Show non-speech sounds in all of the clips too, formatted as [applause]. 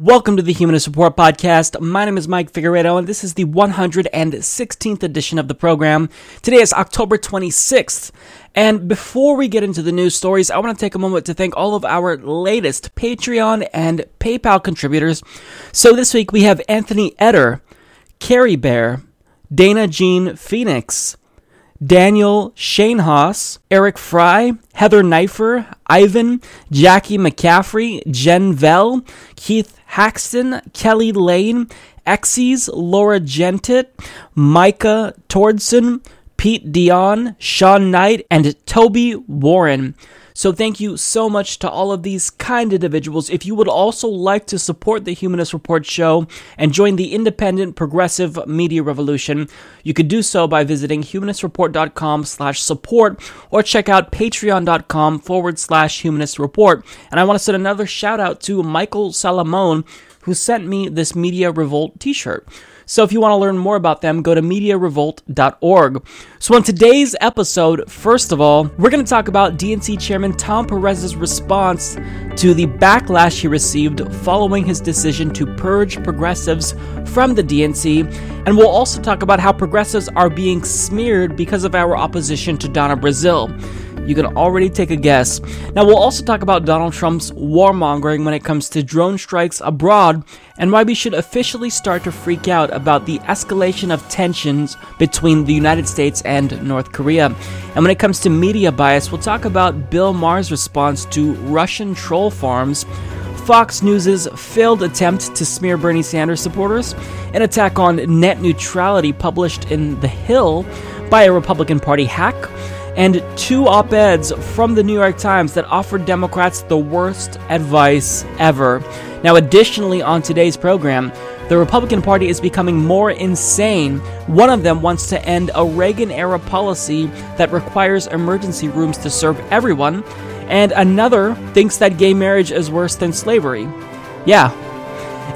Welcome to the Humanist Report Podcast. My name is Mike Figueredo, and this is the 116th edition of the program. Today is October 26th. And before we get into the news stories, I want to take a moment to thank all of our latest Patreon and PayPal contributors. So this week we have Anthony Eder, Carrie Bear, Dana Jean Phoenix, Daniel Shane Shanehaus, Eric Fry, Heather Knifer, Ivan, Jackie McCaffrey, Jen Vell, Keith Haxton, Kelly Lane, Exes, Laura Gentit, Micah Tordson, Pete Dion, Sean Knight, and Toby Warren. So thank you so much to all of these kind individuals. If you would also like to support the Humanist Report show and join the independent progressive media revolution, you could do so by visiting humanistreport.com slash support or check out patreon.com forward slash humanist report. And I want to send another shout out to Michael Salamone who sent me this Media Revolt t-shirt. So if you want to learn more about them, go to MediaRevolt.org. So on today's episode, first of all, we're going to talk about DNC Chairman Tom Perez's response to the backlash he received following his decision to purge progressives from the DNC, and we'll also talk about how progressives are being smeared because of our opposition to Donna Brazile. You can already take a guess. Now, we'll also talk about Donald Trump's warmongering when it comes to drone strikes abroad and why we should officially start to freak out about the escalation of tensions between the United States and North Korea. And when it comes to media bias, we'll talk about Bill Maher's response to Russian troll farms. Fox News' failed attempt to smear Bernie Sanders supporters, an attack on net neutrality published in The Hill by a Republican Party hack, and two op eds from the New York Times that offered Democrats the worst advice ever. Now, additionally, on today's program, the Republican Party is becoming more insane. One of them wants to end a Reagan era policy that requires emergency rooms to serve everyone, and another thinks that gay marriage is worse than slavery. Yeah.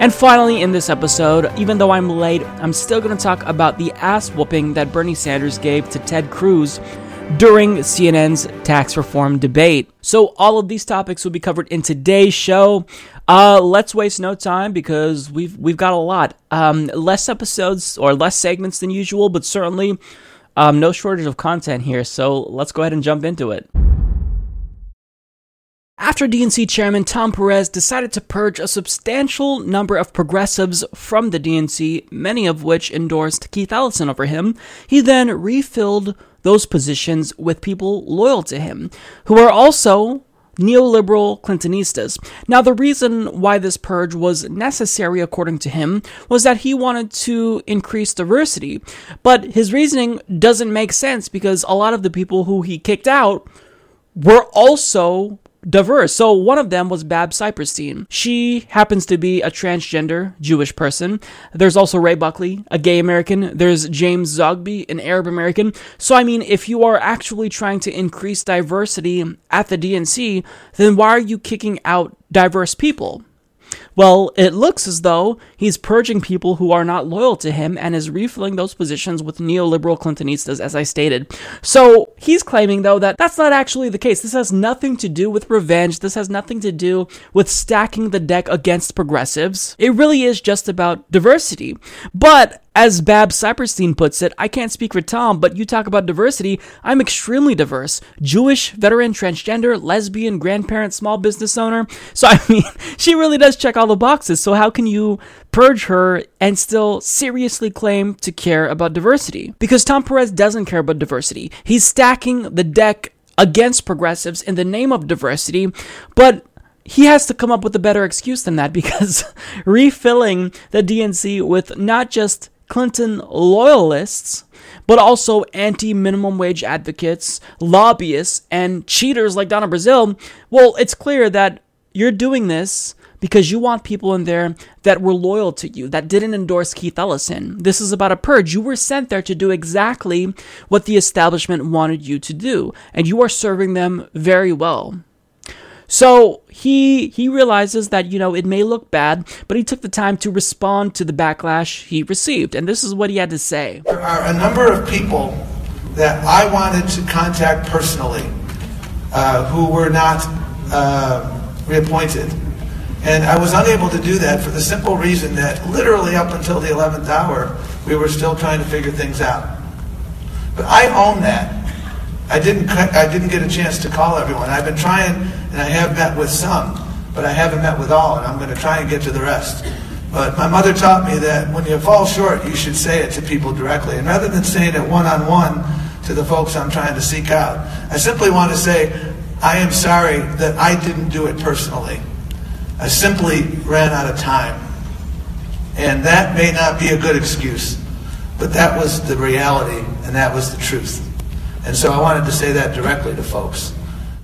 And finally, in this episode, even though I'm late, I'm still going to talk about the ass whooping that Bernie Sanders gave to Ted Cruz during CNN's tax reform debate. So, all of these topics will be covered in today's show. Uh, let's waste no time because we've we've got a lot. Um, less episodes or less segments than usual, but certainly um, no shortage of content here. So let's go ahead and jump into it. After DNC Chairman Tom Perez decided to purge a substantial number of progressives from the DNC, many of which endorsed Keith Ellison over him, he then refilled those positions with people loyal to him, who are also neoliberal Clintonistas. Now, the reason why this purge was necessary, according to him, was that he wanted to increase diversity. But his reasoning doesn't make sense because a lot of the people who he kicked out were also diverse. So one of them was Bab Siperstein. She happens to be a transgender Jewish person. There's also Ray Buckley, a gay American. There's James Zogby, an Arab American. So I mean, if you are actually trying to increase diversity at the DNC, then why are you kicking out diverse people? Well, it looks as though he's purging people who are not loyal to him and is refilling those positions with neoliberal Clintonistas, as I stated. So he's claiming, though, that that's not actually the case. This has nothing to do with revenge. This has nothing to do with stacking the deck against progressives. It really is just about diversity. But as Bab Siperstein puts it, I can't speak for Tom, but you talk about diversity. I'm extremely diverse. Jewish, veteran, transgender, lesbian, grandparent, small business owner. So, I mean, [laughs] she really does check all the boxes. So, how can you purge her and still seriously claim to care about diversity? Because Tom Perez doesn't care about diversity. He's stacking the deck against progressives in the name of diversity, but he has to come up with a better excuse than that [laughs] because refilling the DNC with not just Clinton loyalists, but also anti minimum wage advocates, lobbyists, and cheaters like Donna Brazile, well, it's clear that you're doing this because you want people in there that were loyal to you, that didn't endorse Keith Ellison. This is about a purge. You were sent there to do exactly what the establishment wanted you to do, and you are serving them very well. So he he realizes that you know it may look bad, but he took the time to respond to the backlash he received, and this is what he had to say. There are a number of people that I wanted to contact personally uh, who were not uh, reappointed. And I was unable to do that for the simple reason that literally up until the 11th hour, we were still trying to figure things out. But I own that. I didn't, I didn't get a chance to call everyone. I've been trying, and I have met with some, but I haven't met with all, and I'm going to try and get to the rest. But my mother taught me that when you fall short, you should say it to people directly. And rather than saying it one on one to the folks I'm trying to seek out, I simply want to say, I am sorry that I didn't do it personally. I simply ran out of time. And that may not be a good excuse, but that was the reality and that was the truth. And so I wanted to say that directly to folks.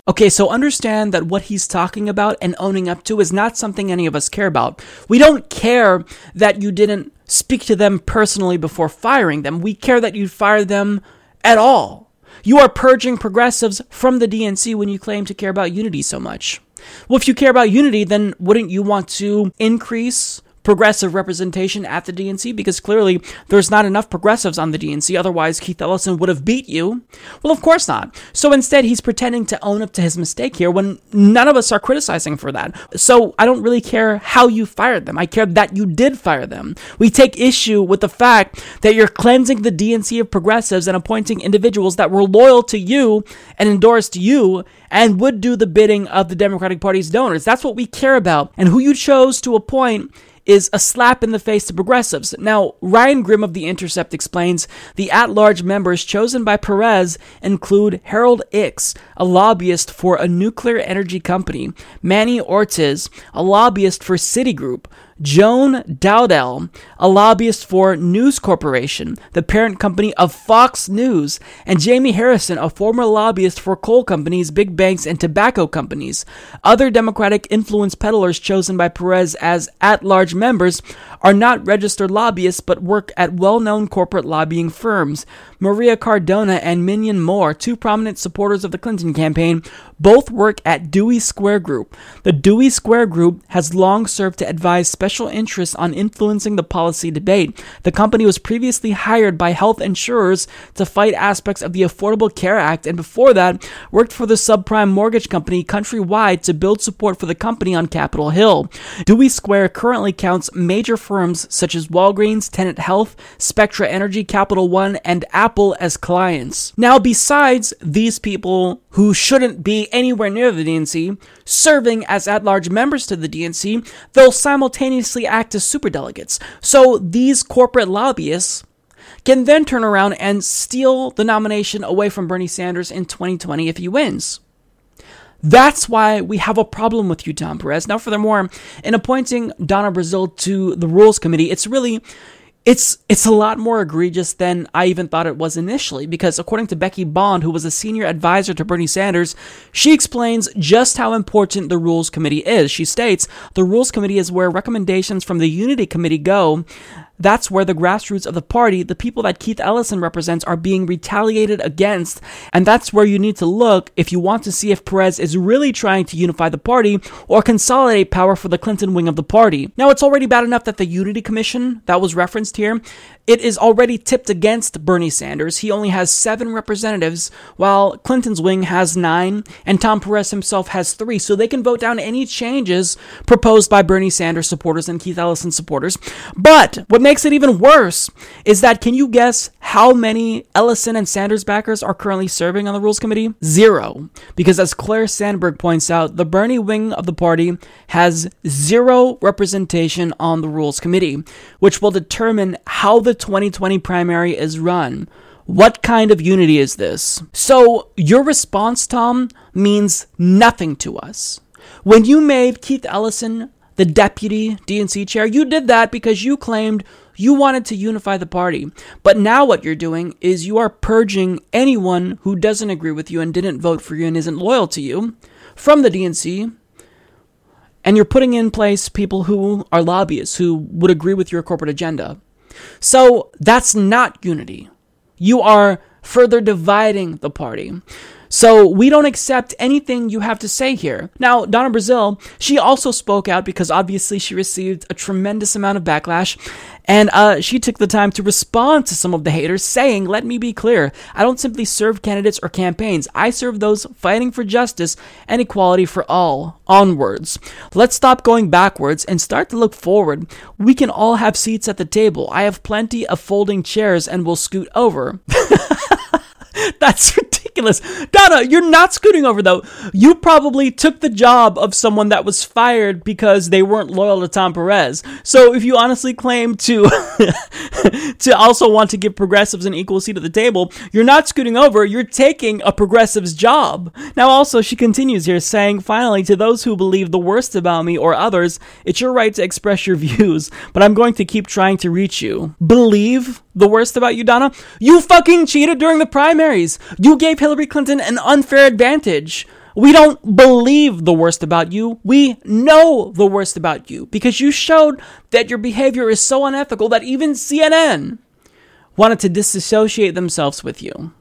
Okay, so understand that what he's talking about and owning up to is not something any of us care about. We don't care that you didn't speak to them personally before firing them. We care that you fired them at all. You are purging progressives from the DNC when you claim to care about unity so much. Well, if you care about unity, then wouldn't you want to increase progressive representation at the DNC because clearly there's not enough progressives on the DNC. Otherwise, Keith Ellison would have beat you. Well, of course not. So instead, he's pretending to own up to his mistake here when none of us are criticizing for that. So I don't really care how you fired them. I care that you did fire them. We take issue with the fact that you're cleansing the DNC of progressives and appointing individuals that were loyal to you and endorsed you and would do the bidding of the Democratic Party's donors. That's what we care about. And who you chose to appoint is a slap in the face to progressives. Now, Ryan Grim of The Intercept explains the at large members chosen by Perez include Harold Ickes, a lobbyist for a nuclear energy company, Manny Ortiz, a lobbyist for Citigroup, Joan Dowdell, a lobbyist for News Corporation, the parent company of Fox News, and Jamie Harrison, a former lobbyist for coal companies, big banks, and tobacco companies. Other Democratic influence peddlers chosen by Perez as at large members are not registered lobbyists but work at well known corporate lobbying firms. Maria Cardona and Minyon Moore, two prominent supporters of the Clinton campaign, both work at Dewey Square Group. The Dewey Square Group has long served to advise special interests on influencing the policy debate. The company was previously hired by health insurers to fight aspects of the Affordable Care Act and before that worked for the subprime mortgage company Countrywide to build support for the company on Capitol Hill. Dewey Square currently counts major firms such as Walgreens, Tenet Health, Spectra Energy, Capital One, and Apple as clients. Now, besides these people who shouldn't be anywhere near the DNC serving as at large members to the DNC, they'll simultaneously act as superdelegates. So these corporate lobbyists can then turn around and steal the nomination away from Bernie Sanders in 2020 if he wins. That's why we have a problem with you, Tom Perez. Now, furthermore, in appointing Donna Brazile to the Rules Committee, it's really it's it's a lot more egregious than I even thought it was initially because according to Becky Bond who was a senior advisor to Bernie Sanders she explains just how important the rules committee is. She states the rules committee is where recommendations from the unity committee go that's where the grassroots of the party, the people that Keith Ellison represents, are being retaliated against. And that's where you need to look if you want to see if Perez is really trying to unify the party or consolidate power for the Clinton wing of the party. Now, it's already bad enough that the Unity Commission that was referenced here it is already tipped against Bernie Sanders. He only has seven representatives, while Clinton's wing has nine, and Tom Perez himself has three. So they can vote down any changes proposed by Bernie Sanders supporters and Keith Ellison supporters. But what makes it even worse is that can you guess how many Ellison and Sanders backers are currently serving on the Rules Committee? Zero. Because as Claire Sandberg points out, the Bernie wing of the party has zero representation on the Rules Committee, which will determine how the 2020 primary is run. What kind of unity is this? So, your response, Tom, means nothing to us. When you made Keith Ellison the deputy DNC chair, you did that because you claimed you wanted to unify the party. But now what you're doing is you are purging anyone who doesn't agree with you and didn't vote for you and isn't loyal to you from the DNC and you're putting in place people who are lobbyists who would agree with your corporate agenda. So that's not unity. You are further dividing the party. So we don't accept anything you have to say here. Now, Donna Brazile, she also spoke out because obviously she received a tremendous amount of backlash. And uh, she took the time to respond to some of the haters, saying, Let me be clear, I don't simply serve candidates or campaigns. I serve those fighting for justice and equality for all. Onwards. Let's stop going backwards and start to look forward. We can all have seats at the table. I have plenty of folding chairs and will scoot over. [laughs] [laughs] That's ridiculous. Donna, you're not scooting over though. You probably took the job of someone that was fired because they weren't loyal to Tom Perez. So if you honestly claim to [laughs] to also want to give progressives an equal seat at the table, you're not scooting over, you're taking a progressive's job. Now also she continues here saying, finally, to those who believe the worst about me or others, it's your right to express your [laughs] views, but I'm going to keep trying to reach you. Believe the worst about you, Donna? You fucking cheated during the primaries. You gave Hillary Clinton an unfair advantage. We don't believe the worst about you. We know the worst about you because you showed that your behavior is so unethical that even CNN wanted to disassociate themselves with you.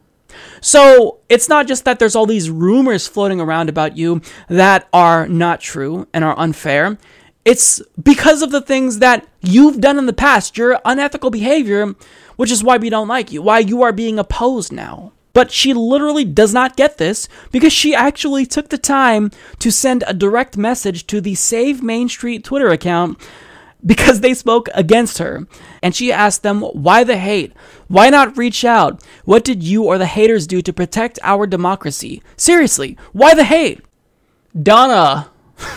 So it's not just that there's all these rumors floating around about you that are not true and are unfair. It's because of the things that you've done in the past, your unethical behavior, which is why we don't like you, why you are being opposed now. But she literally does not get this because she actually took the time to send a direct message to the Save Main Street Twitter account because they spoke against her. And she asked them, Why the hate? Why not reach out? What did you or the haters do to protect our democracy? Seriously, why the hate? Donna. [laughs]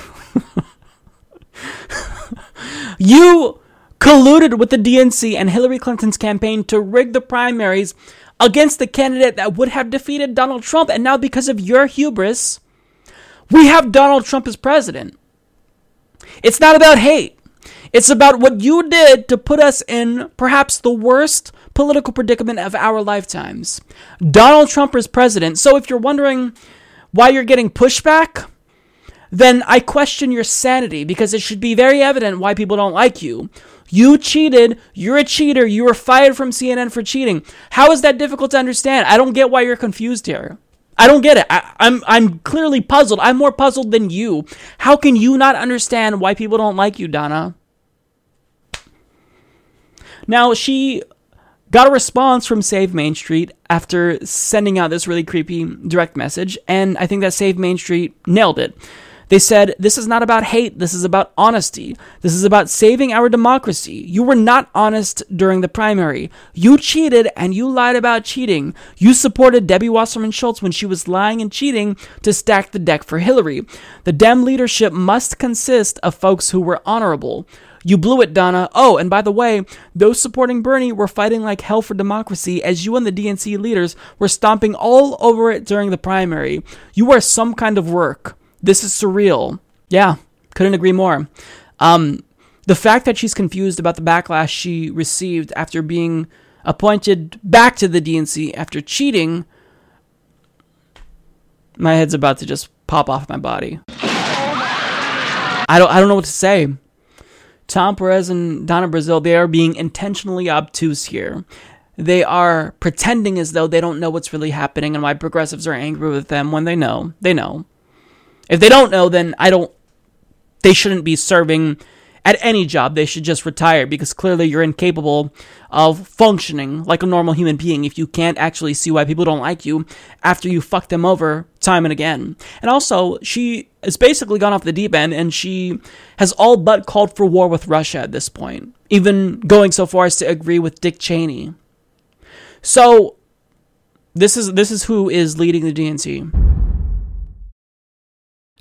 you colluded with the DNC and Hillary Clinton's campaign to rig the primaries against the candidate that would have defeated Donald Trump. And now, because of your hubris, we have Donald Trump as president. It's not about hate. It's about what you did to put us in perhaps the worst political predicament of our lifetimes. Donald Trump is president. So if you're wondering why you're getting pushback, then I question your sanity because it should be very evident why people don't like you. You cheated. You're a cheater. You were fired from CNN for cheating. How is that difficult to understand? I don't get why you're confused here. I don't get it. I, am I'm, I'm clearly puzzled. I'm more puzzled than you. How can you not understand why people don't like you, Donna? Now she got a response from Save Main Street after sending out this really creepy direct message, and I think that Save Main Street nailed it. They said, This is not about hate. This is about honesty. This is about saving our democracy. You were not honest during the primary. You cheated and you lied about cheating. You supported Debbie Wasserman Schultz when she was lying and cheating to stack the deck for Hillary. The Dem leadership must consist of folks who were honorable. You blew it, Donna. Oh, and by the way, those supporting Bernie were fighting like hell for democracy as you and the DNC leaders were stomping all over it during the primary. You are some kind of work. This is surreal. Yeah, couldn't agree more. Um, the fact that she's confused about the backlash she received after being appointed back to the DNC after cheating, my head's about to just pop off my body. I don't, I don't know what to say. Tom Perez and Donna Brazile, they are being intentionally obtuse here. They are pretending as though they don't know what's really happening and why progressives are angry with them when they know. They know. If they don't know, then I don't. They shouldn't be serving at any job. They should just retire because clearly you're incapable of functioning like a normal human being if you can't actually see why people don't like you after you fuck them over time and again. And also, she has basically gone off the deep end and she has all but called for war with Russia at this point, even going so far as to agree with Dick Cheney. So, this is this is who is leading the DNC.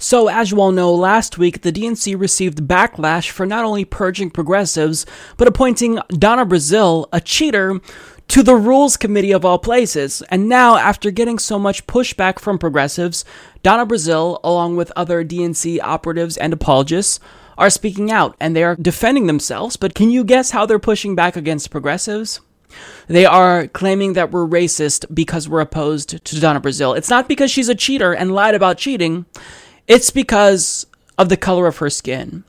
So, as you all know, last week the DNC received backlash for not only purging progressives, but appointing Donna Brazile, a cheater, to the Rules Committee of all places. And now, after getting so much pushback from progressives, Donna Brazile, along with other DNC operatives and apologists, are speaking out and they are defending themselves. But can you guess how they're pushing back against progressives? They are claiming that we're racist because we're opposed to Donna Brazile. It's not because she's a cheater and lied about cheating. It's because of the color of her skin.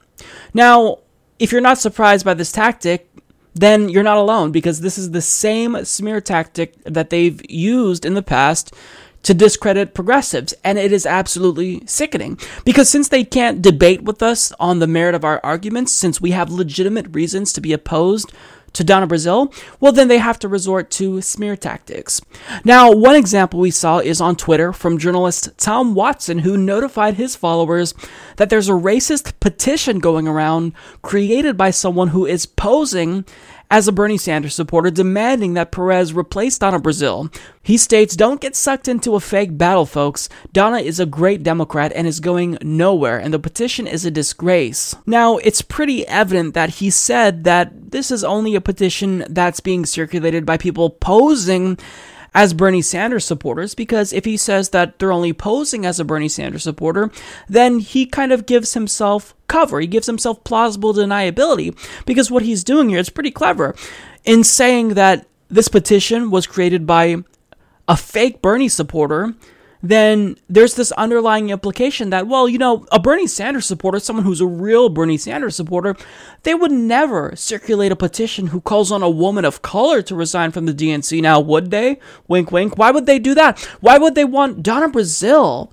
Now, if you're not surprised by this tactic, then you're not alone because this is the same smear tactic that they've used in the past to discredit progressives. And it is absolutely sickening because since they can't debate with us on the merit of our arguments, since we have legitimate reasons to be opposed to Donna Brazile, well, then they have to resort to smear tactics. Now, one example we saw is on Twitter from journalist Tom Watson, who notified his followers that there's a racist petition going around created by someone who is posing as a Bernie Sanders supporter demanding that Perez replace Donna Brazile. He states, Don't get sucked into a fake battle, folks. Donna is a great Democrat and is going nowhere, and the petition is a disgrace. Now, it's pretty evident that he said that this is only a petition that's being circulated by people posing as Bernie Sanders supporters because if he says that they're only posing as a Bernie Sanders supporter, then he kind of gives himself cover. He gives himself plausible deniability because what he's doing here is pretty clever in saying that this petition was created by a fake Bernie supporter then there's this underlying implication that, well, you know, a Bernie Sanders supporter, someone who's a real Bernie Sanders supporter, they would never circulate a petition who calls on a woman of color to resign from the DNC. Now, would they? Wink, wink. Why would they do that? Why would they want Donna Brazile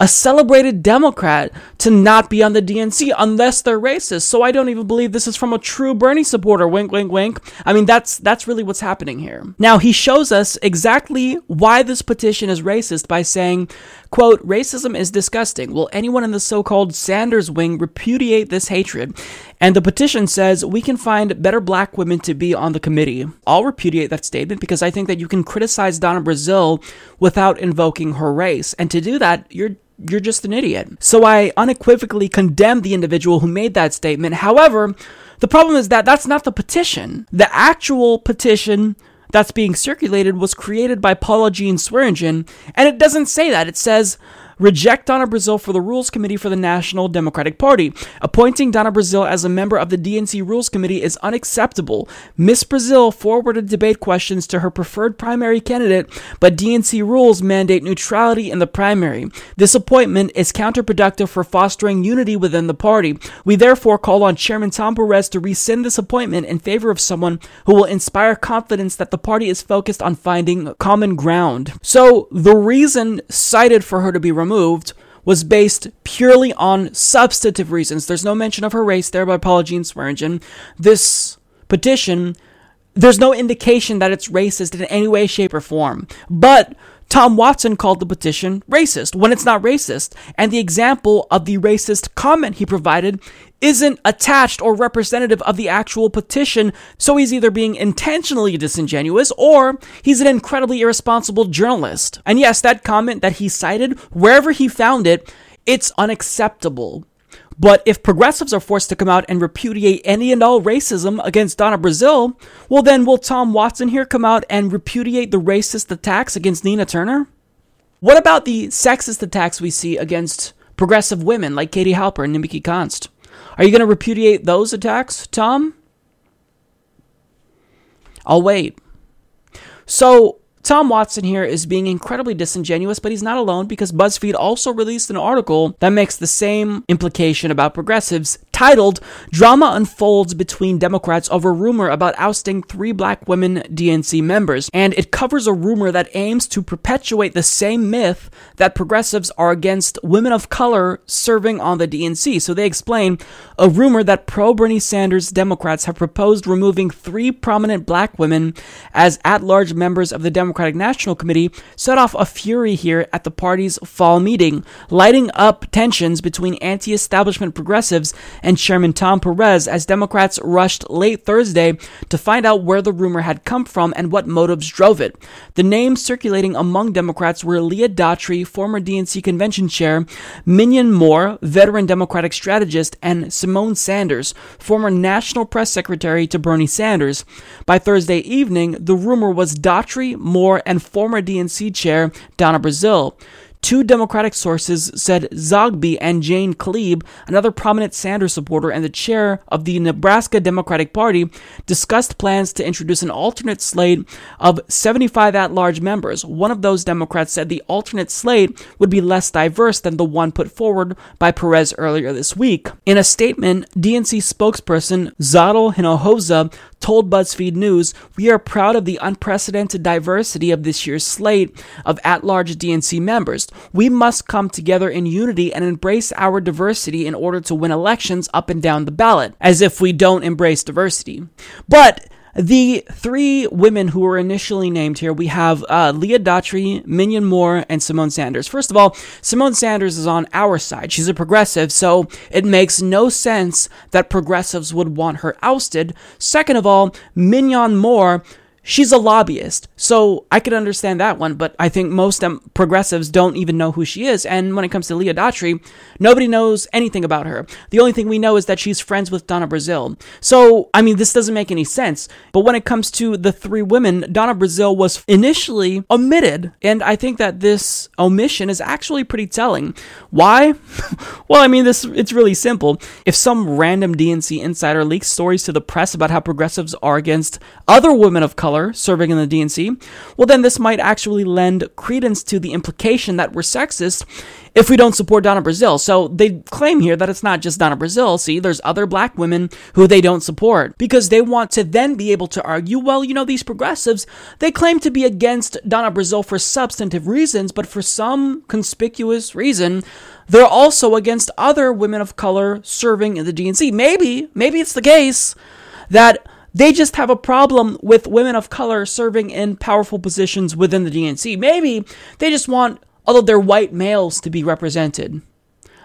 a celebrated Democrat to not be on the DNC unless they're racist. So I don't even believe this is from a true Bernie supporter. Wink, wink, wink. I mean, that's that's really what's happening here. Now he shows us exactly why this petition is racist by saying, "quote Racism is disgusting. Will anyone in the so-called Sanders wing repudiate this hatred?" And the petition says we can find better black women to be on the committee. I'll repudiate that statement because I think that you can criticize Donna Brazile without invoking her race. And to do that, you're you're just an idiot. So I unequivocally condemn the individual who made that statement. However, the problem is that that's not the petition. The actual petition that's being circulated was created by Paula Jean Swearengin, and it doesn't say that. It says reject Donna Brazile for the Rules Committee for the National Democratic Party. Appointing Donna Brazile as a member of the DNC Rules Committee is unacceptable. Miss Brazile forwarded debate questions to her preferred primary candidate, but DNC rules mandate neutrality in the primary. This appointment is counterproductive for fostering unity within the party. We therefore call on Chairman Tom Perez to rescind this appointment in favor of someone who will inspire confidence that the party is focused on finding common ground. So, the reason cited for her to be removed removed was based purely on substantive reasons. There's no mention of her race there by Paula Jean Swearengin. This petition, there's no indication that it's racist in any way, shape, or form. But Tom Watson called the petition racist when it's not racist. And the example of the racist comment he provided isn't attached or representative of the actual petition, so he's either being intentionally disingenuous or he's an incredibly irresponsible journalist. And yes, that comment that he cited, wherever he found it, it's unacceptable. But if progressives are forced to come out and repudiate any and all racism against Donna Brazile, well, then will Tom Watson here come out and repudiate the racist attacks against Nina Turner? What about the sexist attacks we see against progressive women like Katie Halper and Nomiki Konst? Are you going to repudiate those attacks, Tom? I'll wait. So, Tom Watson here is being incredibly disingenuous, but he's not alone because BuzzFeed also released an article that makes the same implication about progressives titled Drama Unfolds Between Democrats Over Rumor About Ousting Three Black Women DNC Members. And it covers a rumor that aims to perpetuate the same myth that progressives are against women of color serving on the DNC. So they explain a rumor that pro Bernie Sanders Democrats have proposed removing three prominent black women as at large members of the Democratic National Committee set off a fury here at the party's fall meeting, lighting up tensions between anti establishment progressives and Chairman Tom Perez as Democrats rushed late Thursday to find out where the rumor had come from and what motives drove it. The names circulating among Democrats were Leah Daughtry, former DNC convention chair, Minyon Moore, veteran Democratic strategist, and Symone Sanders, former national press secretary to Bernie Sanders. By Thursday evening, the rumor was Daughtry, Moore, and former DNC chair Donna Brazile. Two Democratic sources said Zogby and Jane Kleeb, another prominent Sanders supporter and the chair of the Nebraska Democratic Party, discussed plans to introduce an alternate slate of 75 at large members. One of those Democrats said the alternate slate would be less diverse than the one put forward by Perez earlier this week. In a statement, DNC spokesperson Xochitl Hinojosa told BuzzFeed News, We are proud of the unprecedented diversity of this year's slate of at large DNC members. We must come together in unity and embrace our diversity in order to win elections up and down the ballot, as if we don't embrace diversity. But the three women who were initially named here, we have uh, Leah Daughtry, Minyon Moore, and Symone Sanders. First of all, Symone Sanders is on our side. She's a progressive, so it makes no sense that progressives would want her ousted. Second of all, Minyon Moore she's a lobbyist. So I could understand that one, but I think most um, progressives don't even know who she is. And when it comes to Leah Daughtry, nobody knows anything about her. The only thing we know is that she's friends with Donna Brazile. So, I mean, this doesn't make any sense. But when it comes to the three women, Donna Brazile was initially omitted. And I think that this omission is actually pretty telling. Why? [laughs] well, I mean, this it's really simple. If some random DNC insider leaks stories to the press about how progressives are against other women of color serving in the DNC, well, then this might actually lend credence to the implication that we're sexist if we don't support Donna Brazile. So they claim here that it's not just Donna Brazile. See, there's other black women who they don't support because they want to then be able to argue, well, you know, these progressives, they claim to be against Donna Brazile for substantive reasons, but for some conspicuous reason, they're also against other women of color serving in the DNC. Maybe, maybe it's the case that they just have a problem with women of color serving in powerful positions within the DNC. Maybe they just want all of their white males to be represented.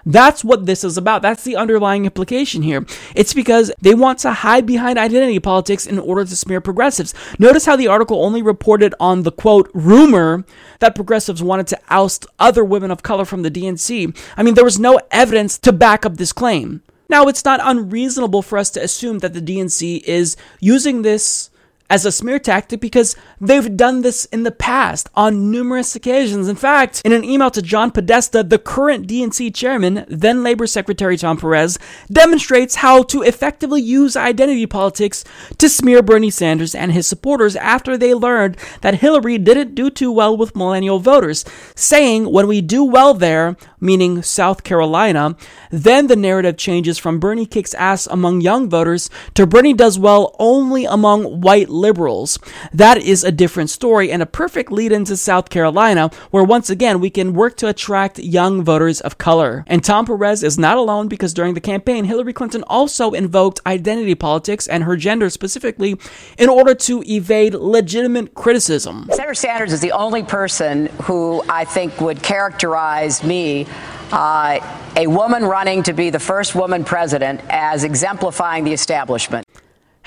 That's what this is about. That's the underlying implication here. It's because they want to hide behind identity politics in order to smear progressives. Notice how the article only reported on the quote rumor that progressives wanted to oust other women of color from the DNC. I mean, there was no evidence to back up this claim. Now, it's not unreasonable for us to assume that the DNC is using this as a smear tactic because they've done this in the past on numerous occasions. In fact, in an email to John Podesta, the current DNC chairman, then Labor Secretary Tom Perez, demonstrates how to effectively use identity politics to smear Bernie Sanders and his supporters after they learned that Hillary didn't do too well with millennial voters, saying, When we do well there, meaning South Carolina, then the narrative changes from Bernie kicks ass among young voters to Bernie does well only among white liberals. That is a different story and a perfect lead into South Carolina, where once again we can work to attract young voters of color. And Tom Perez is not alone because during the campaign, Hillary Clinton also invoked identity politics and her gender specifically in order to evade legitimate criticism. Senator Sanders is the only person who I think would characterize me uh, a woman running to be the first woman president as exemplifying the establishment.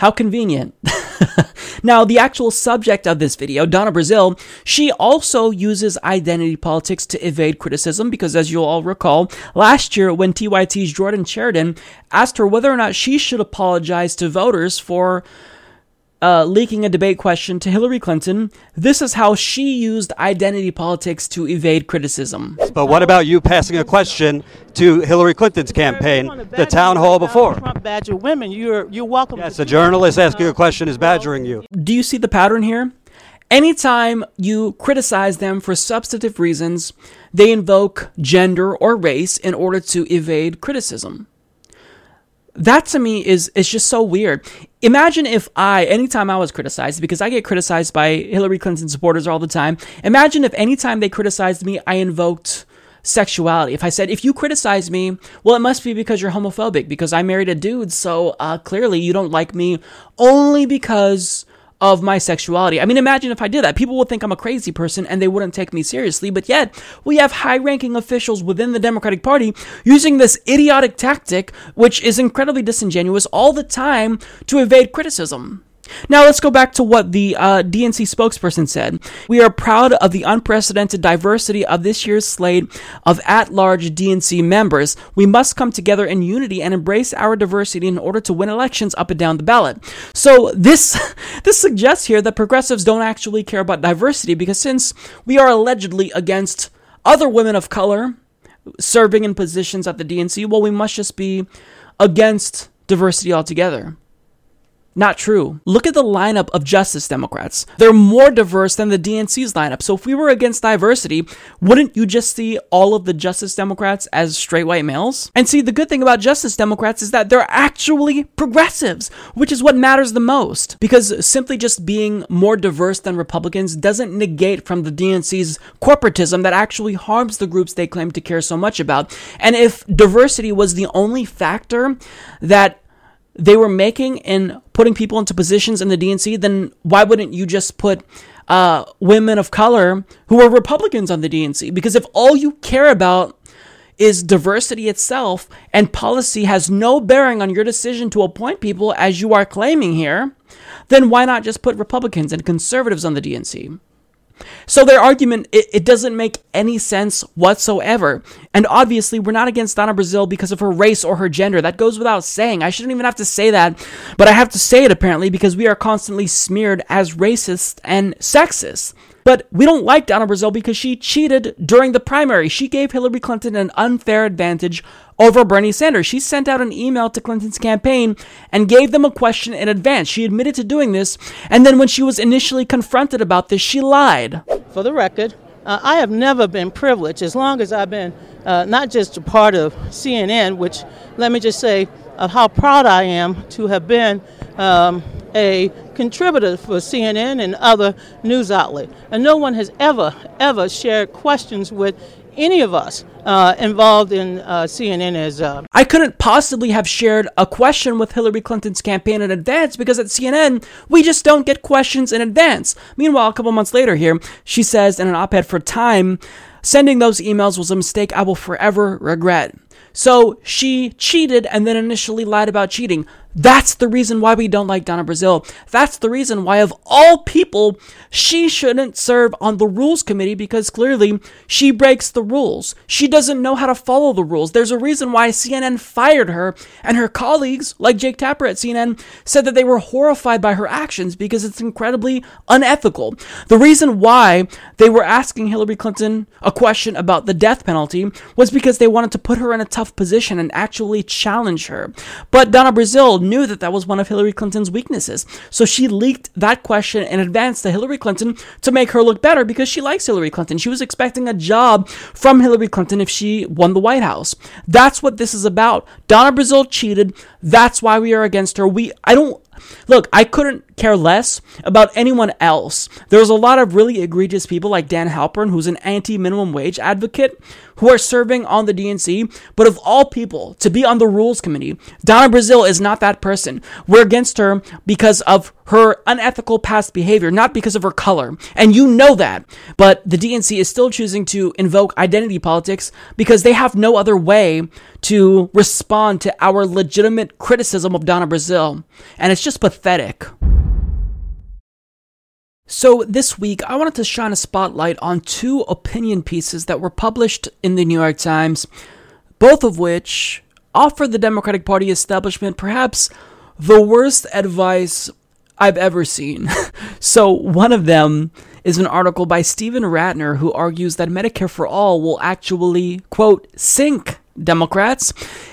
How convenient. [laughs] now, the actual subject of this video, Donna Brazile, she also uses identity politics to evade criticism because, as you'll all recall, last year when TYT's Jordan Chariton asked her whether or not she should apologize to voters for uh, leaking a debate question to Hillary Clinton. This is how she used identity politics to evade criticism. But what about you passing a question to Hillary Clinton's campaign, the town hall before? Trump badger women. You're you're welcome. Yes, a journalist asking a question is badgering you. Do you see the pattern here? Anytime you criticize them for substantive reasons, they invoke gender or race in order to evade criticism that to me is is just so weird. Imagine if I, anytime I was criticized, because I get criticized by Hillary Clinton supporters all the time. Imagine if anytime they criticized me, I invoked sexuality. If I said, if you criticize me, well, it must be because you're homophobic, because I married a dude, so uh, clearly you don't like me only because of my sexuality. I mean, imagine if I did that. People would think I'm a crazy person and they wouldn't take me seriously. But yet, we have high ranking officials within the Democratic Party using this idiotic tactic, which is incredibly disingenuous all the time to evade criticism. Now let's go back to what the uh, DNC spokesperson said. We are proud of the unprecedented diversity of this year's slate of at-large DNC members. We must come together in unity and embrace our diversity in order to win elections up and down the ballot. So this [laughs] this suggests here that progressives don't actually care about diversity because since we are allegedly against other women of color serving in positions at the DNC, well, we must just be against diversity altogether. Not true. Look at the lineup of Justice Democrats. They're more diverse than the DNC's lineup. So if we were against diversity, wouldn't you just see all of the Justice Democrats as straight white males? And see, the good thing about Justice Democrats is that they're actually progressives, which is what matters the most. Because simply just being more diverse than Republicans doesn't negate from the DNC's corporatism that actually harms the groups they claim to care so much about. And if diversity was the only factor that they were making and putting people into positions in the DNC, then why wouldn't you just put uh, women of color who are Republicans on the DNC? Because if all you care about is diversity itself and policy has no bearing on your decision to appoint people as you are claiming here, then why not just put Republicans and conservatives on the DNC? So their argument, it, it, doesn't make any sense whatsoever. And obviously, we're not against Donna Brazile because of her race or her gender. That goes without saying. I shouldn't even have to say that, but I have to say it apparently because we are constantly smeared as racist and sexist. But we don't like Donna Brazile because she cheated during the primary. She gave Hillary Clinton an unfair advantage over Bernie Sanders. She sent out an email to Clinton's campaign and gave them a question in advance. She admitted to doing this, and then when she was initially confronted about this, she lied. For the record, uh, I have never been privileged as long as I've been uh, not just a part of CNN, which let me just say of how proud I am to have been um, a contributor for CNN and other news outlets. And no one has ever, ever shared questions with any of us uh, involved in uh, CNN as. Uh, I couldn't possibly have shared a question with Hillary Clinton's campaign in advance because at CNN, we just don't get questions in advance. Meanwhile, a couple months later here, she says in an op ed for Time, sending those emails was a mistake I will forever regret. So she cheated and then initially lied about cheating. That's the reason why we don't like Donna Brazile. That's the reason why, of all people, she shouldn't serve on the rules committee because clearly she breaks the rules. She doesn't know how to follow the rules. There's a reason why CNN fired her, and her colleagues, like Jake Tapper at CNN, said that they were horrified by her actions because it's incredibly unethical. The reason why they were asking Hillary Clinton a question about the death penalty was because they wanted to put her in a tough position and actually challenge her. But Donna Brazile knew that that was one of Hillary Clinton's weaknesses. So she leaked that question in advance to Hillary Clinton to make her look better because she likes Hillary Clinton. She was expecting a job from Hillary Clinton if she won the White House. That's what this is about. Donna Brazile cheated. That's why we are against her. We I don't Look, I couldn't care less about anyone else. There's a lot of really egregious people like Dan Halpern, who's an anti minimum wage advocate, who are serving on the DNC. But of all people to be on the rules committee, Donna Brazile is not that person. We're against her because of her unethical past behavior, not because of her color. And you know that. But the DNC is still choosing to invoke identity politics because they have no other way to respond to our legitimate criticism of Donna Brazile. And it's just pathetic. So, this week, I wanted to shine a spotlight on two opinion pieces that were published in the New York Times, both of which offer the Democratic Party establishment perhaps the worst advice I've ever seen. [laughs] so, one of them is an article by Steven Rattner who argues that Medicare for All will actually, quote, sink Democrats.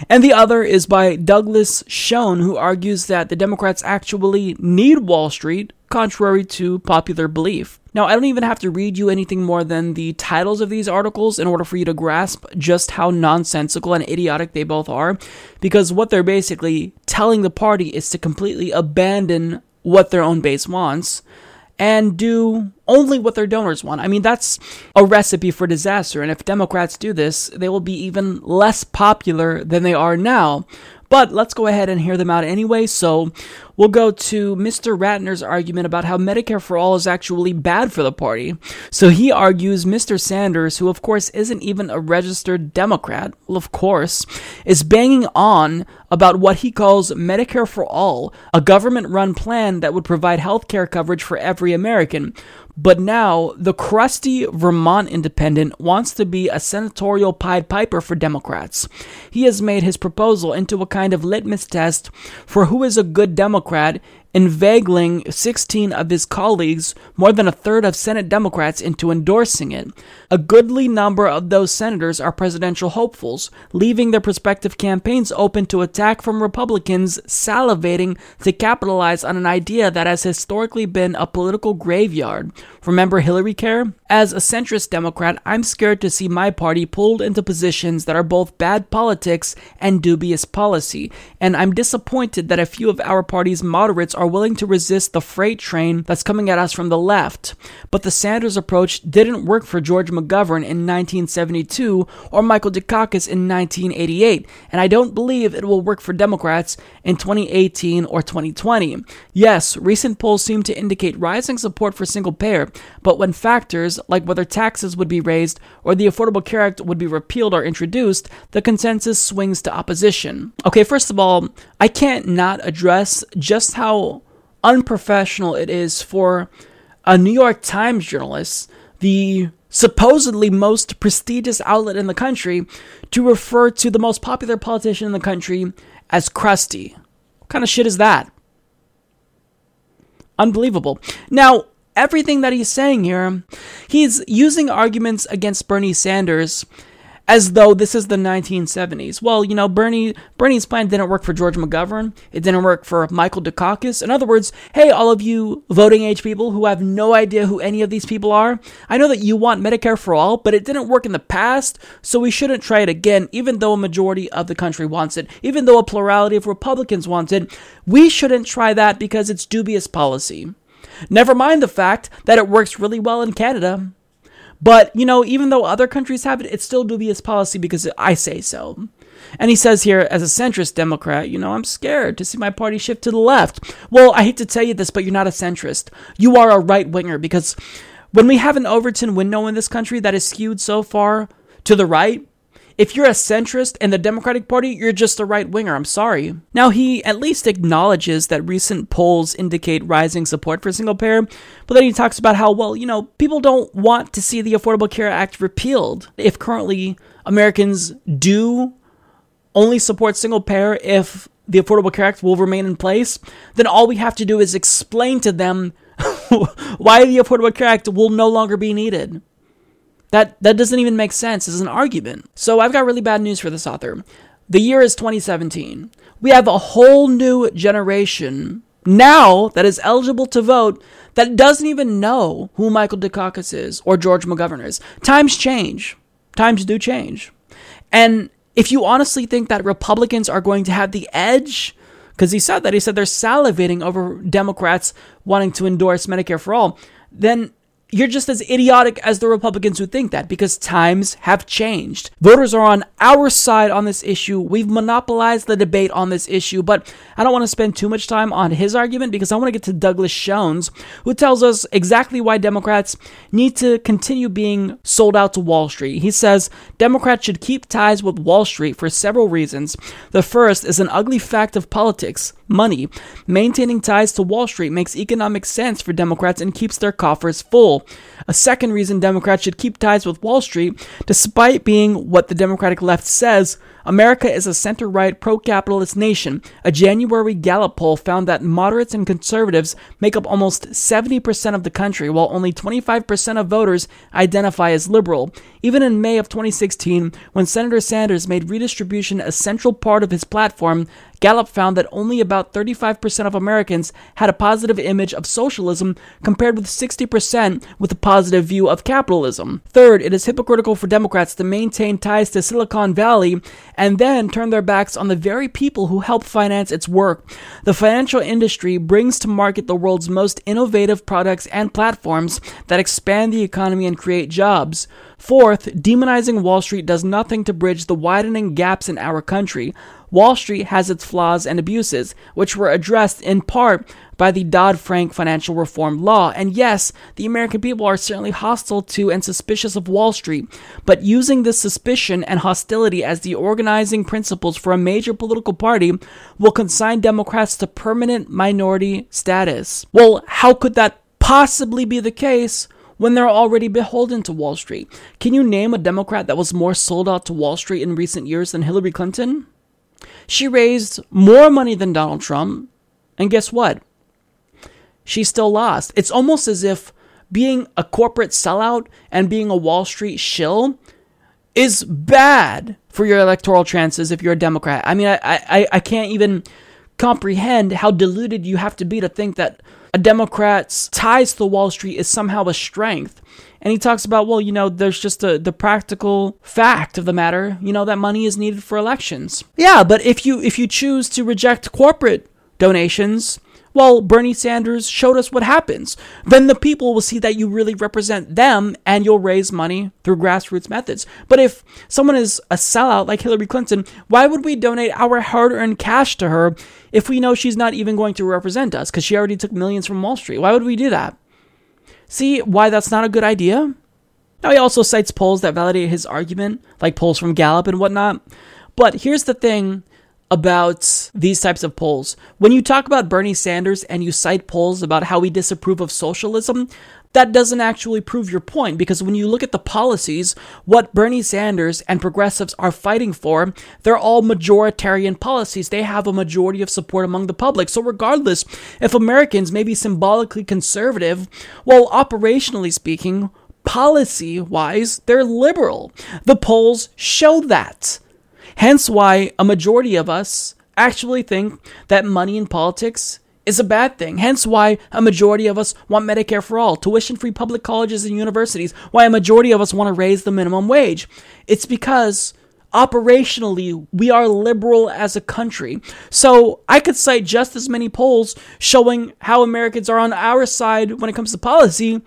And the other is by Douglas Schoen, who argues that the Democrats actually need Wall Street, contrary to popular belief. Now, I don't even have to read you anything more than the titles of these articles in order for you to grasp just how nonsensical and idiotic they both are, because what they're basically telling the party is to completely abandon what their own base wants and do only what their donors want. I mean, that's a recipe for disaster. And if Democrats do this, they will be even less popular than they are now. But let's go ahead and hear them out anyway. So we'll go to Mr. Rattner's argument about how Medicare for All is actually bad for the party. So he argues Mr. Sanders, who of course isn't even a registered Democrat, well, of course, is banging on about what he calls Medicare for All, a government run plan that would provide health care coverage for every American. But now, the crusty Vermont independent wants to be a senatorial Pied Piper for Democrats. He has made his proposal into a kind of litmus test for who is a good Democrat grad inveigling 16 of his colleagues, more than a third of Senate Democrats, into endorsing it. A goodly number of those senators are presidential hopefuls, leaving their prospective campaigns open to attack from Republicans salivating to capitalize on an idea that has historically been a political graveyard. Remember Hillary Care? As a centrist Democrat, I'm scared to see my party pulled into positions that are both bad politics and dubious policy, and I'm disappointed that a few of our party's moderates are willing to resist the freight train that's coming at us from the left. But the Sanders approach didn't work for George McGovern in 1972 or Michael Dukakis in 1988, and I don't believe it will work for Democrats in 2018 or 2020. Yes, recent polls seem to indicate rising support for single payer, but when factors like whether taxes would be raised or the Affordable Care Act would be repealed or introduced, the consensus swings to opposition. Okay, first of all, I can't not address just how unprofessional it is for a New York Times journalist, the supposedly most prestigious outlet in the country, to refer to the most popular politician in the country as crusty. What kind of shit is that? Unbelievable. Now, everything that he's saying here, he's using arguments against Bernie Sanders as though this is the 1970s. Well, you know, Bernie Bernie's plan didn't work for George McGovern. It didn't work for Michael Dukakis. In other words, hey, all of you voting age people who have no idea who any of these people are, I know that you want Medicare for all, but it didn't work in the past, so we shouldn't try it again, even though a majority of the country wants it, even though a plurality of Republicans want it. We shouldn't try that because it's dubious policy. Never mind the fact that it works really well in Canada. But, you know, even though other countries have it, it's still dubious policy because I say so. And he says here, as a centrist Democrat, you know, I'm scared to see my party shift to the left. Well, I hate to tell you this, but you're not a centrist. You are a right winger because when we have an Overton window in this country that is skewed so far to the right, if you're a centrist in the Democratic Party, you're just a right winger. I'm sorry. Now, he at least acknowledges that recent polls indicate rising support for single payer, but then he talks about how, well, you know, people don't want to see the Affordable Care Act repealed. If currently Americans do only support single payer if the Affordable Care Act will remain in place, then all we have to do is explain to them [laughs] why the Affordable Care Act will no longer be needed. That that doesn't even make sense as an argument. So I've got really bad news for this author. The year is 2017. We have a whole new generation now that is eligible to vote that doesn't even know who Michael Dukakis is or George McGovern is. Times change. Times do change. And if you honestly think that Republicans are going to have the edge, because he said that, he said they're salivating over Democrats wanting to endorse Medicare for all, then you're just as idiotic as the Republicans who think that because times have changed. Voters are on our side on this issue. We've monopolized the debate on this issue, but I don't want to spend too much time on his argument because I want to get to Douglas Schoens, who tells us exactly why Democrats need to continue being sold out to Wall Street. He says Democrats should keep ties with Wall Street for several reasons. The first is an ugly fact of politics money. Maintaining ties to Wall Street makes economic sense for Democrats and keeps their coffers full. A second reason Democrats should keep ties with Wall Street, despite being what the Democratic left says, America is a center right pro capitalist nation. A January Gallup poll found that moderates and conservatives make up almost 70% of the country, while only 25% of voters identify as liberal. Even in May of 2016, when Senator Sanders made redistribution a central part of his platform, Gallup found that only about 35% of Americans had a positive image of socialism compared with 60% with a positive view of capitalism. Third, it is hypocritical for Democrats to maintain ties to Silicon Valley and then turn their backs on the very people who help finance its work. The financial industry brings to market the world's most innovative products and platforms that expand the economy and create jobs. Fourth, demonizing Wall Street does nothing to bridge the widening gaps in our country. Wall Street has its flaws and abuses, which were addressed in part by the Dodd Frank financial reform law. And yes, the American people are certainly hostile to and suspicious of Wall Street, but using this suspicion and hostility as the organizing principles for a major political party will consign Democrats to permanent minority status. Well, how could that possibly be the case? when they're already beholden to Wall Street. Can you name a Democrat that was more sold out to Wall Street in recent years than Hillary Clinton? She raised more money than Donald Trump, and guess what? she still lost. It's almost as if being a corporate sellout and being a Wall Street shill is bad for your electoral chances if you're a Democrat. I mean, I, I, I can't even comprehend how deluded you have to be to think that a Democrat's ties to Wall Street is somehow a strength. And he talks about, well, you know, there's just a, the practical fact of the matter, you know, that money is needed for elections. Yeah, but if you if you choose to reject corporate donations, well, Bernie Sanders showed us what happens. Then the people will see that you really represent them and you'll raise money through grassroots methods. But if someone is a sellout like Hillary Clinton, why would we donate our hard earned cash to her if we know she's not even going to represent us because she already took millions from Wall Street? Why would we do that? See why that's not a good idea? Now, he also cites polls that validate his argument, like polls from Gallup and whatnot. But here's the thing about these types of polls. When you talk about Bernie Sanders and you cite polls about how we disapprove of socialism, that doesn't actually prove your point because when you look at the policies, what Bernie Sanders and progressives are fighting for, they're all majoritarian policies. They have a majority of support among the public. So, regardless if Americans may be symbolically conservative, well, operationally speaking, policy wise, they're liberal. The polls show that. Hence why a majority of us actually think that money in politics is a bad thing. Hence why a majority of us want Medicare for all, tuition free public colleges and universities, why a majority of us want to raise the minimum wage. It's because operationally we are liberal as a country. So I could cite just as many polls showing how Americans are on our side when it comes to policy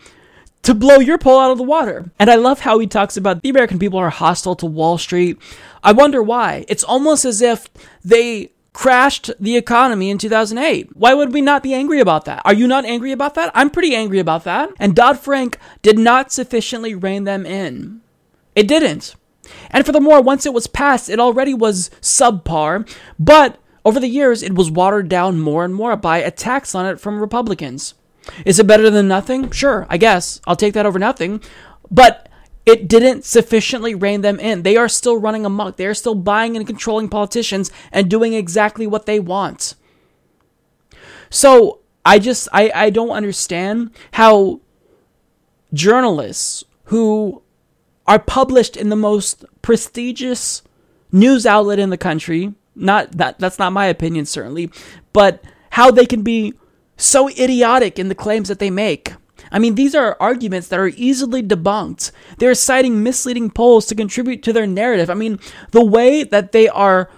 to blow your poll out of the water. And I love how he talks about the American people are hostile to Wall Street. I wonder why. It's almost as if they crashed the economy in 2008. Why would we not be angry about that? Are you not angry about that? I'm pretty angry about that. And Dodd Frank did not sufficiently rein them in. It didn't. And furthermore, once it was passed, it already was subpar, but over the years, it was watered down more and more by attacks on it from Republicans. Is it better than nothing? Sure, I guess. I'll take that over nothing. But it didn't sufficiently rein them in. They are still running amok. They are still buying and controlling politicians and doing exactly what they want. So I just I, I don't understand how journalists who are published in the most prestigious news outlet in the country, not that that's not my opinion certainly, but how they can be so idiotic in the claims that they make. I mean, these are arguments that are easily debunked. They're citing misleading polls to contribute to their narrative. I mean, the way that they are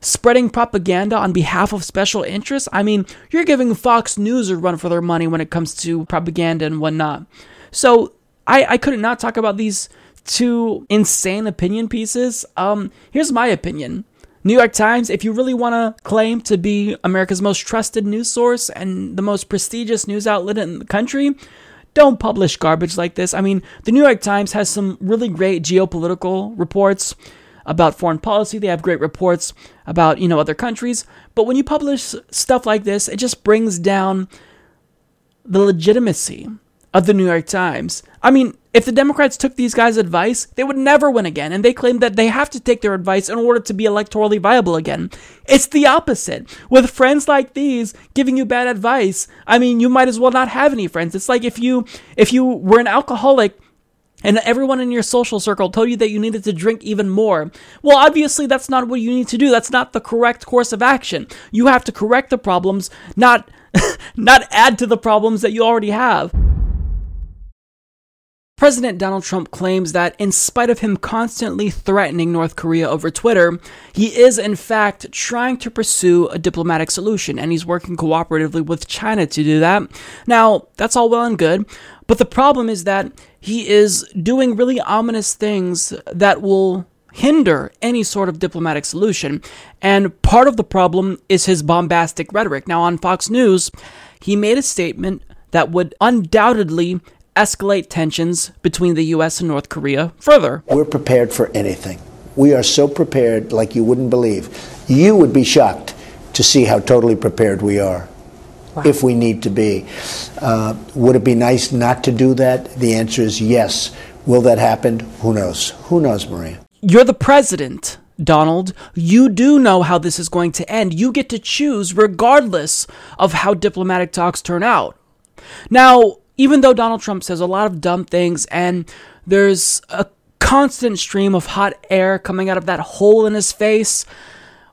spreading propaganda on behalf of special interests, I mean, you're giving Fox News a run for their money when it comes to propaganda and whatnot. So I, I could not talk about these two insane opinion pieces. Um, here's my opinion. New York Times, if you really want to claim to be America's most trusted news source and the most prestigious news outlet in the country, don't publish garbage like this. I mean, the New York Times has some really great geopolitical reports about foreign policy. They have great reports about, you know, other countries. But when you publish stuff like this, it just brings down the legitimacy of the New York Times. I mean, if the Democrats took these guys' advice, they would never win again, and they claim that they have to take their advice in order to be electorally viable again. It's the opposite. With friends like these giving you bad advice, I mean, you might as well not have any friends. It's like if you if you were an alcoholic and everyone in your social circle told you that you needed to drink even more. Well, obviously, that's not what you need to do. That's not the correct course of action. You have to correct the problems, not [laughs] not add to the problems that you already have. President Donald Trump claims that, in spite of him constantly threatening North Korea over Twitter, he is in fact trying to pursue a diplomatic solution, and he's working cooperatively with China to do that. Now, that's all well and good, but the problem is that he is doing really ominous things that will hinder any sort of diplomatic solution. And part of the problem is his bombastic rhetoric. Now, on Fox News, he made a statement that would undoubtedly escalate tensions between the US and North Korea further. We're prepared for anything. We are so prepared like you wouldn't believe. You would be shocked to see how totally prepared we are. Wow. If we need to be. Uh, would it be nice not to do that? The answer is yes. Will that happen? Who knows? Who knows, Maria? You're the president. Donald, you do know how this is going to end. You get to choose regardless of how diplomatic talks turn out. Now, even though Donald Trump says a lot of dumb things and there's a constant stream of hot air coming out of that hole in his face,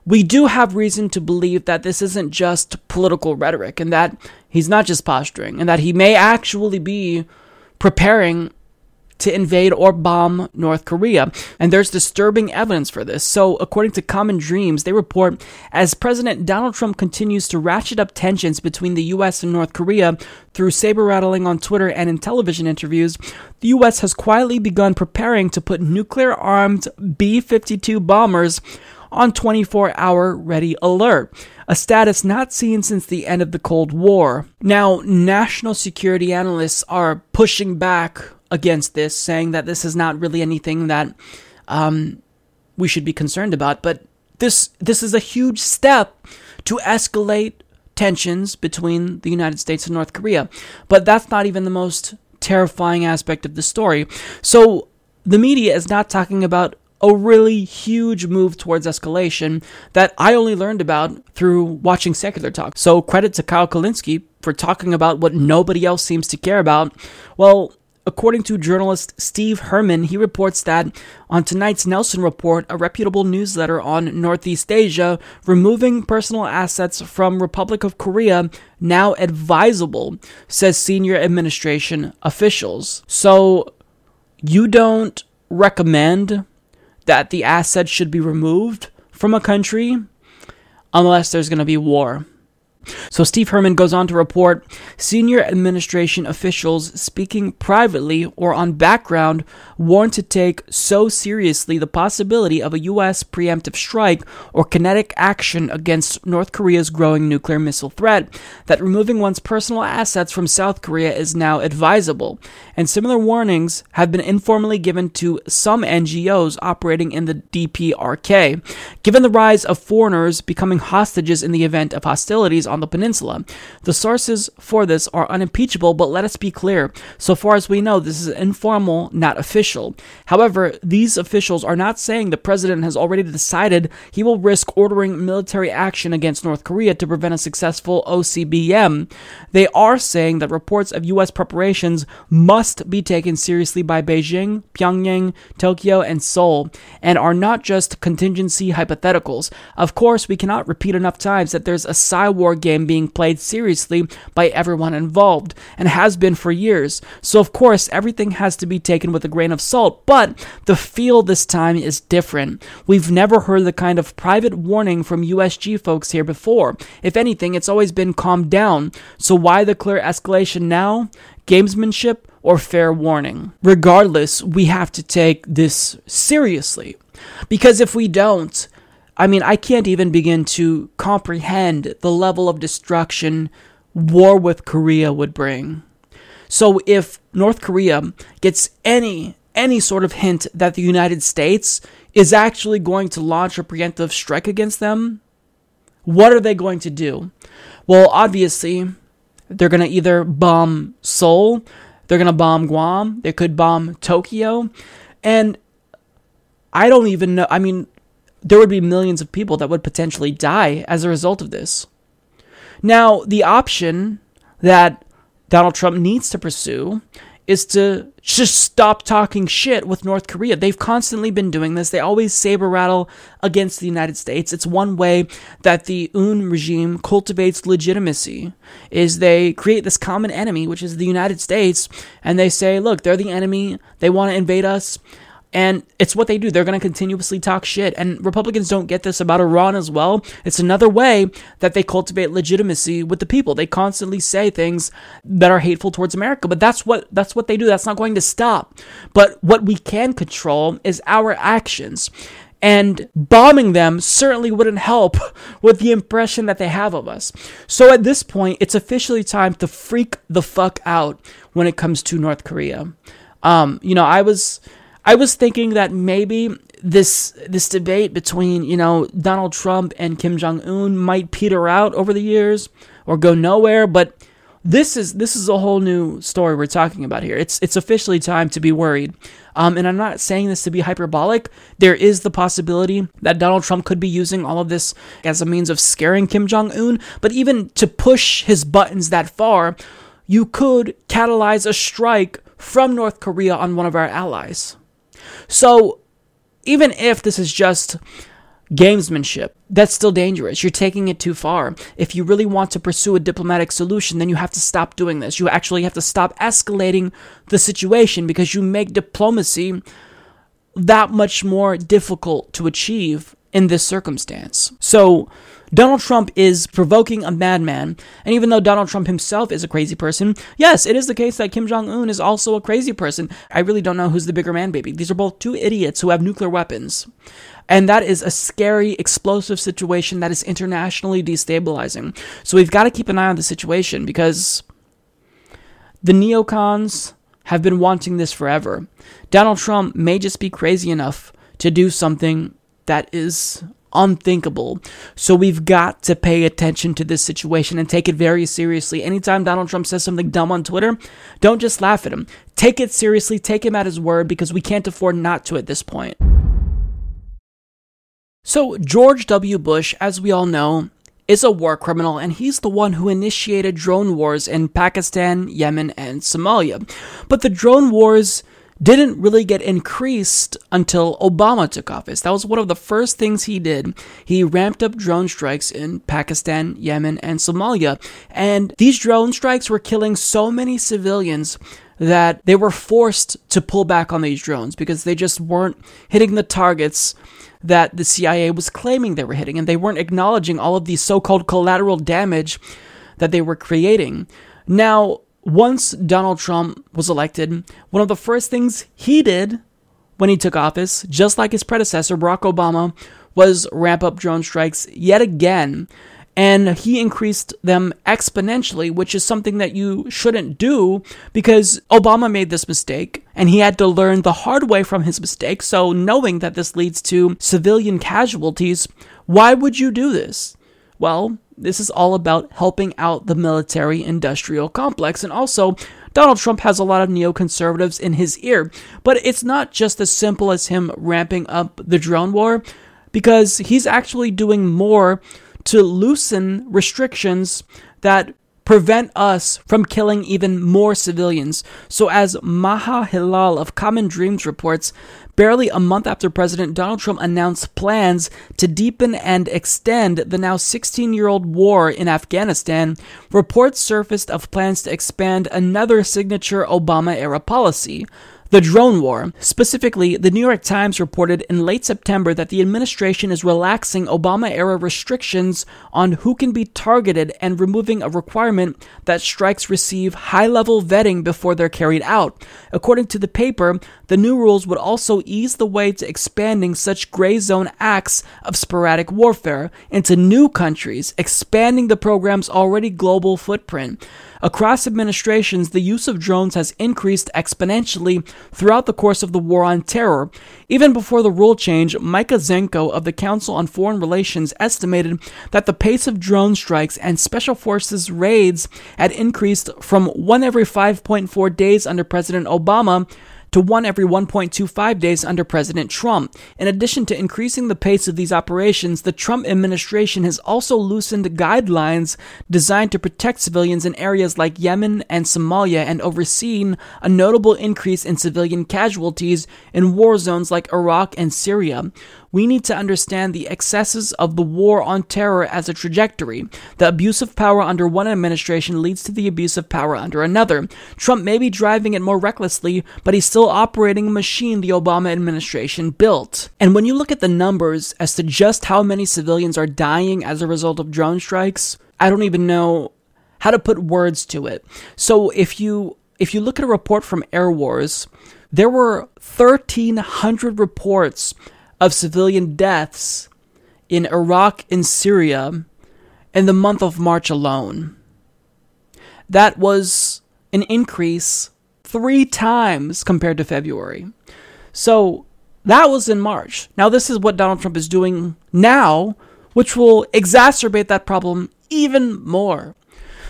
we do have reason to believe that this isn't just political rhetoric and that he's not just posturing and that he may actually be preparing to invade or bomb North Korea. And there's disturbing evidence for this. So, according to Common Dreams, they report as President Donald Trump continues to ratchet up tensions between the US and North Korea through saber rattling on Twitter and in television interviews, the US has quietly begun preparing to put nuclear armed B 52 bombers on 24 hour ready alert, a status not seen since the end of the Cold War. Now, national security analysts are pushing back against this, saying that this is not really anything that um, we should be concerned about. But this this is a huge step to escalate tensions between the United States and North Korea. But that's not even the most terrifying aspect of the story. So the media is not talking about a really huge move towards escalation that I only learned about through watching Secular Talk. So credit to Kyle Kulinski for talking about what nobody else seems to care about. Well, According to journalist Steve Herman, he reports that on tonight's Nelson Report, a reputable newsletter on Northeast Asia, removing personal assets from Republic of Korea now advisable, says senior administration officials. So you don't recommend that the assets should be removed from a country unless there's going to be war. So Steve Herman goes on to report senior administration officials speaking privately or on background warned to take so seriously the possibility of a U.S. preemptive strike or kinetic action against North Korea's growing nuclear missile threat that removing one's personal assets from South Korea is now advisable. And similar warnings have been informally given to some NGOs operating in the DPRK. Given the rise of foreigners becoming hostages in the event of hostilities on the peninsula. The sources for this are unimpeachable, but let us be clear. So far as we know, this is informal, not official. However, these officials are not saying the president has already decided he will risk ordering military action against North Korea to prevent a successful ICBM. They are saying that reports of U.S. preparations must be taken seriously by Beijing, Pyongyang, Tokyo, and Seoul, and are not just contingency hypotheticals. Of course, we cannot repeat enough times that there's a Cyborg game being played seriously by everyone involved and has been for years. So, of course, everything has to be taken with a grain of salt, but the feel this time is different. We've never heard the kind of private warning from USG folks here before. If anything, it's always been calmed down. So, why the clear escalation now? Gamesmanship or fair warning? Regardless, we have to take this seriously. Because if we don't, I mean, I can't even begin to comprehend the level of destruction war with Korea would bring. So if North Korea gets any any sort of hint that the United States is actually going to launch a preemptive strike against them, what are they going to do? Well, obviously, they're going to either bomb Seoul, they're going to bomb Guam, they could bomb Tokyo, and I don't even know. I mean, there would be millions of people that would potentially die as a result of this. Now, the option that Donald Trump needs to pursue is to just stop talking shit with North Korea. They've constantly been doing this. They always saber rattle against the United States. It's one way that the Un regime cultivates legitimacy is they create this common enemy, which is the United States, and they say, look, they're the enemy. They want to invade us. And it's what they do. They're going to continuously talk shit. And Republicans don't get this about Iran as well. It's another way that they cultivate legitimacy with the people. They constantly say things that are hateful towards America, but that's what that's what they do. That's not going to stop. But what we can control is our actions. And bombing them certainly wouldn't help [laughs] with the impression that they have of us. So at this point, it's officially time to freak the fuck out when it comes to North Korea. Um, you know, I was I was thinking that maybe this this debate between you know Donald Trump and Kim Jong Un might peter out over the years or go nowhere, but this is this is a whole new story we're talking about here. It's it's officially time to be worried. Um, and I'm not saying this to be hyperbolic. There is the possibility that Donald Trump could be using all of this as a means of scaring Kim Jong Un, but even to push his buttons that far, you could catalyze a strike from North Korea on one of our allies. So, even if this is just gamesmanship, that's still dangerous. You're taking it too far. If you really want to pursue a diplomatic solution, then you have to stop doing this. You actually have to stop escalating the situation because you make diplomacy that much more difficult to achieve in this circumstance. So, Donald Trump is provoking a madman, and even though Donald Trump himself is a crazy person, yes, it is the case that Kim Jong un is also a crazy person. I really don't know who's the bigger man baby. These are both two idiots who have nuclear weapons. And that is a scary, explosive situation that is internationally destabilizing. So we've got to keep an eye on the situation because the neocons have been wanting this forever. Donald Trump may just be crazy enough to do something that is unthinkable. So we've got to pay attention to this situation and take it very seriously. Anytime Donald Trump says something dumb on Twitter, don't just laugh at him. Take it seriously, take him at his word because we can't afford not to at this point. So, George W. Bush, as we all know, is a war criminal, and he's the one who initiated drone wars in Pakistan, Yemen, and Somalia. But the drone wars didn't really get increased until Obama took office. That was one of the first things he did. He ramped up drone strikes in Pakistan, Yemen, and Somalia. And these drone strikes were killing so many civilians that they were forced to pull back on these drones because they just weren't hitting the targets that the CIA was claiming they were hitting, and they weren't acknowledging all of the so called collateral damage that they were creating. Now, once Donald Trump was elected, one of the first things he did when he took office, just like his predecessor, Barack Obama, was ramp up drone strikes yet again and he increased them exponentially, which is something that you shouldn't do because Obama made this mistake and he had to learn the hard way from his mistake. So, knowing that this leads to civilian casualties, why would you do this? Well, this is all about helping out the military industrial complex. And also, Donald Trump has a lot of neoconservatives in his ear. But it's not just as simple as him ramping up the drone war, because he's actually doing more to loosen restrictions that prevent us from killing even more civilians. So, as Maha Hilal of Common Dreams reports, barely a month after President Donald Trump announced plans to deepen and extend the now 16 year old war in Afghanistan, reports surfaced of plans to expand another signature Obama era policy the drone war. Specifically, the New York Times reported in late September that the administration is relaxing Obama era restrictions on who can be targeted and removing a requirement that strikes receive high level vetting before they're carried out. According to the paper, the new rules would also ease the way to expanding such gray zone acts of sporadic warfare into new countries, expanding the program's already global footprint. Across administrations, the use of drones has increased exponentially throughout the course of the war on terror. Even before the rule change, Micah Zenko of the Council on Foreign Relations estimated that the pace of drone strikes and special forces raids had increased from one every 5.4 days under President Obama to one every 1.25 days under President Trump. In addition to increasing the pace of these operations, the Trump administration has also loosened guidelines designed to protect civilians in areas like Yemen and Somalia and overseen a notable increase in civilian casualties in war zones like Iraq and Syria we need to understand the excesses of the war on terror as a trajectory. The abuse of power under one administration leads to the abuse of power under another. Trump may be driving it more recklessly, but he's still operating a machine the Obama administration built. And when you look at the numbers as to just how many civilians are dying as a result of drone strikes, I don't even know how to put words to it. So if you if you look at a report from Airwars, there were 1300 reports of civilian deaths in Iraq and Syria in the month of March alone. That was an increase three times compared to February. So that was in March. Now, this is what Donald Trump is doing now, which will exacerbate that problem even more.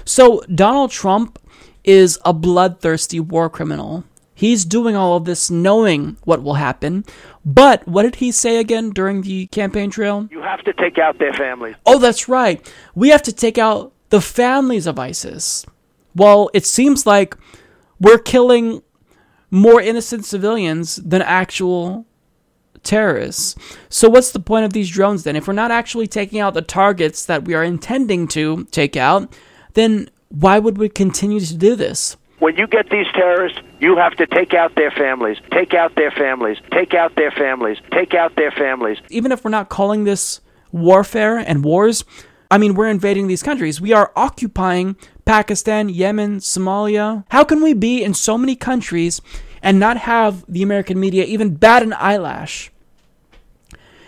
So, Donald Trump is a bloodthirsty war criminal. He's doing all of this knowing what will happen. But what did he say again during the campaign trail? You have to take out their families. Oh, that's right. We have to take out the families of ISIS. Well, it seems like we're killing more innocent civilians than actual terrorists. So, what's the point of these drones then? If we're not actually taking out the targets that we are intending to take out, then why would we continue to do this? When you get these terrorists, you have to take out their families, take out their families, take out their families, take out their families. Even if we're not calling this warfare and wars, I mean, we're invading these countries. We are occupying Pakistan, Yemen, Somalia. How can we be in so many countries and not have the American media even bat an eyelash?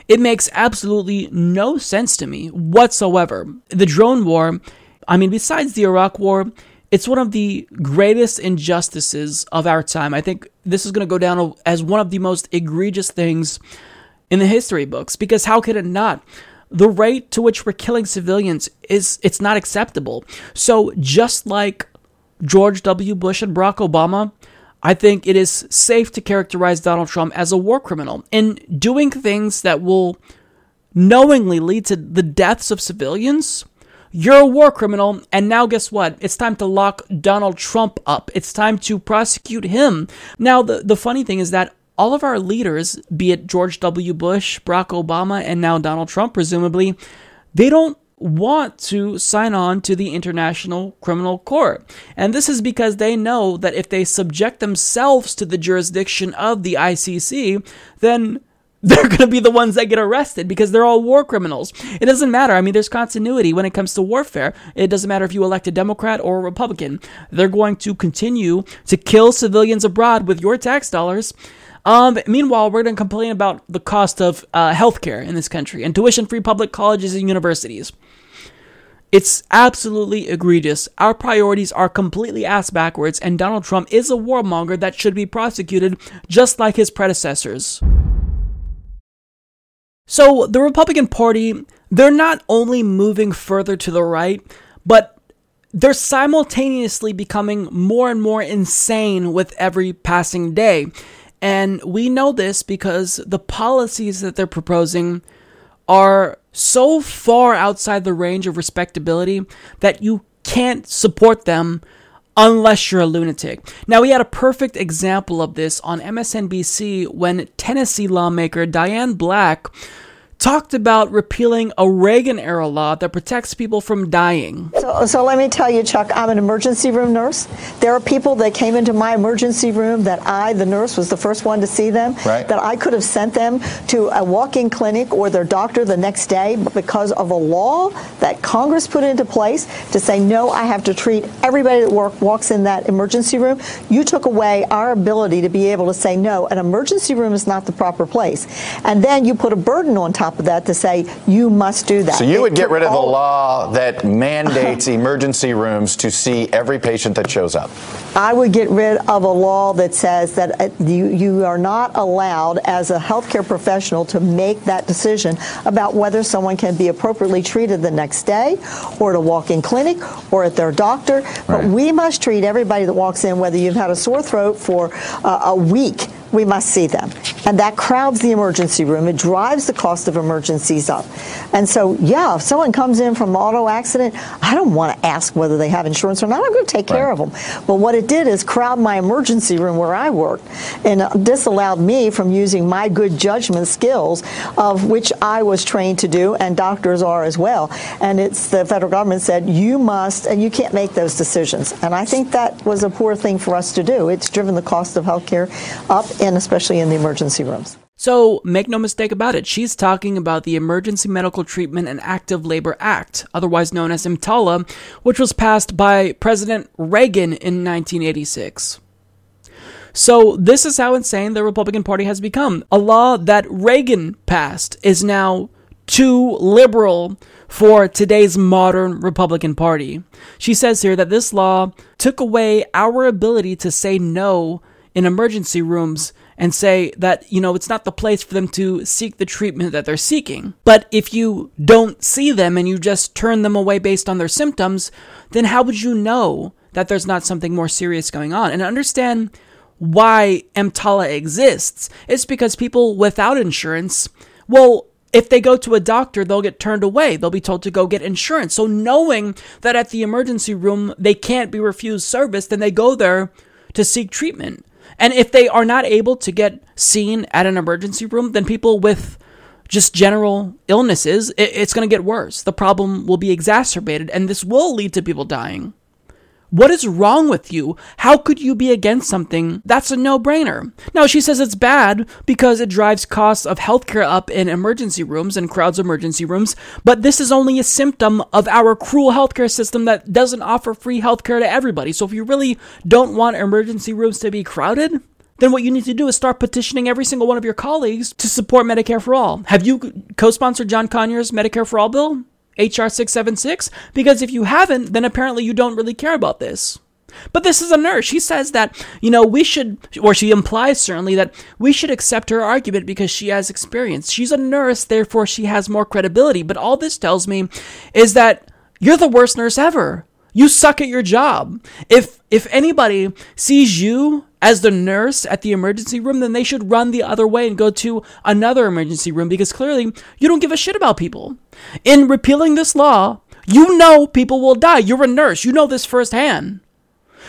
It makes absolutely no sense to me whatsoever. The drone war, I mean, besides the Iraq war, it's one of the greatest injustices of our time. I think this is going to go down as one of the most egregious things in the history books because how could it not? the rate to which we're killing civilians is it's not acceptable. So just like George W. Bush and Barack Obama, I think it is safe to characterize Donald Trump as a war criminal in doing things that will knowingly lead to the deaths of civilians. You're a war criminal, and now guess what? It's time to lock Donald Trump up. It's time to prosecute him. Now, the, the funny thing is that all of our leaders, be it George W. Bush, Barack Obama, and now Donald Trump, presumably, they don't want to sign on to the International Criminal Court. And this is because they know that if they subject themselves to the jurisdiction of the ICC, then [laughs] they're going to be the ones that get arrested because they're all war criminals. It doesn't matter. I mean, there's continuity when it comes to warfare. It doesn't matter if you elect a Democrat or a Republican. They're going to continue to kill civilians abroad with your tax dollars um, meanwhile, we're going to complain about the cost of uh, healthcare in this country and tuition free public colleges and universities. It's absolutely egregious. Our priorities are completely ass backwards, and Donald Trump is a warmonger that should be prosecuted just like his predecessors. So, the Republican Party, they're not only moving further to the right, but they're simultaneously becoming more and more insane with every passing day. And we know this because the policies that they're proposing are so far outside the range of respectability that you can't support them unless you're a lunatic. Now, we had a perfect example of this on MSNBC when Tennessee lawmaker Diane Black talked about repealing a Reagan era law that protects people from dying. So, so let me tell you, Chuck, I'm an emergency room nurse. There are people that came into my emergency room that I, the nurse, was the first one to see them, right. that I could have sent them to a walk in clinic or their doctor the next day, because of a law that Congress put into place to say, no, I have to treat everybody that work, walks in that emergency room, you took away our ability to be able to say, no, an emergency room is not the proper place. And then you put a burden on top top of that to say you must do that. So you would get rid of the law that mandates [laughs] emergency rooms to see every patient that shows up. I would get rid of a law that says that uh, you, you are not allowed as a healthcare professional to make that decision about whether someone can be appropriately treated the next day or at a walk-in clinic or at their doctor. But we must treat everybody that walks in, whether you've had a sore throat for uh, a week we must see them. And that crowds the emergency room. It drives the cost of emergencies up. And so, yeah, if someone comes in from an auto accident, I don't want to ask whether they have insurance or not. I'm going to take right. care of them. But what it did is crowd my emergency room where I work and uh, disallowed me from using my good judgment skills, of which I was trained to do, and doctors are as well. And it's the federal government said, you must, and you can't make those decisions. And I think that was a poor thing for us to do. It's driven the cost of health care up and especially in the emergency rooms. So, make no mistake about it, she's talking about the Emergency Medical Treatment and Active Labor Act, otherwise known as EMTALA, which was passed by President Reagan in 1986. So, this is how insane the Republican Party has become. A law that Reagan passed is now too liberal for today's modern Republican Party. She says here that this law took away our ability to say no in emergency rooms and say that, you know, it's not the place for them to seek the treatment that they're seeking. But if you don't see them and you just turn them away based on their symptoms, then how would you know that there's not something more serious going on? And understand why EMTALA exists. It's because people without insurance, well, if they go to a doctor, they'll get turned away. They'll be told to go get insurance. So knowing that at the emergency room they can't be refused service, then they go there to seek treatment. And if they are not able to get seen at an emergency room, then people with just general illnesses, it's going to get worse. The problem will be exacerbated, and this will lead to people dying. What is wrong with you? How could you be against something that's a no brainer? Now, she says it's bad because it drives costs of healthcare up in emergency rooms and crowds emergency rooms, but this is only a symptom of our cruel healthcare system that doesn't offer free healthcare to everybody. So, if you really don't want emergency rooms to be crowded, then what you need to do is start petitioning every single one of your colleagues to support Medicare for All. Have you co sponsored John Conyers' Medicare for All bill? HR 676? Because if you haven't, then apparently you don't really care about this. But this is a nurse. She says that, you know, we should, or she implies certainly that we should accept her argument because she has experience. She's a nurse, therefore she has more credibility. But all this tells me is that you're the worst nurse ever. You suck at your job. If if anybody sees you as the nurse at the emergency room, then they should run the other way and go to another emergency room because clearly you don't give a shit about people. In repealing this law, you know people will die. You're a nurse. You know this firsthand.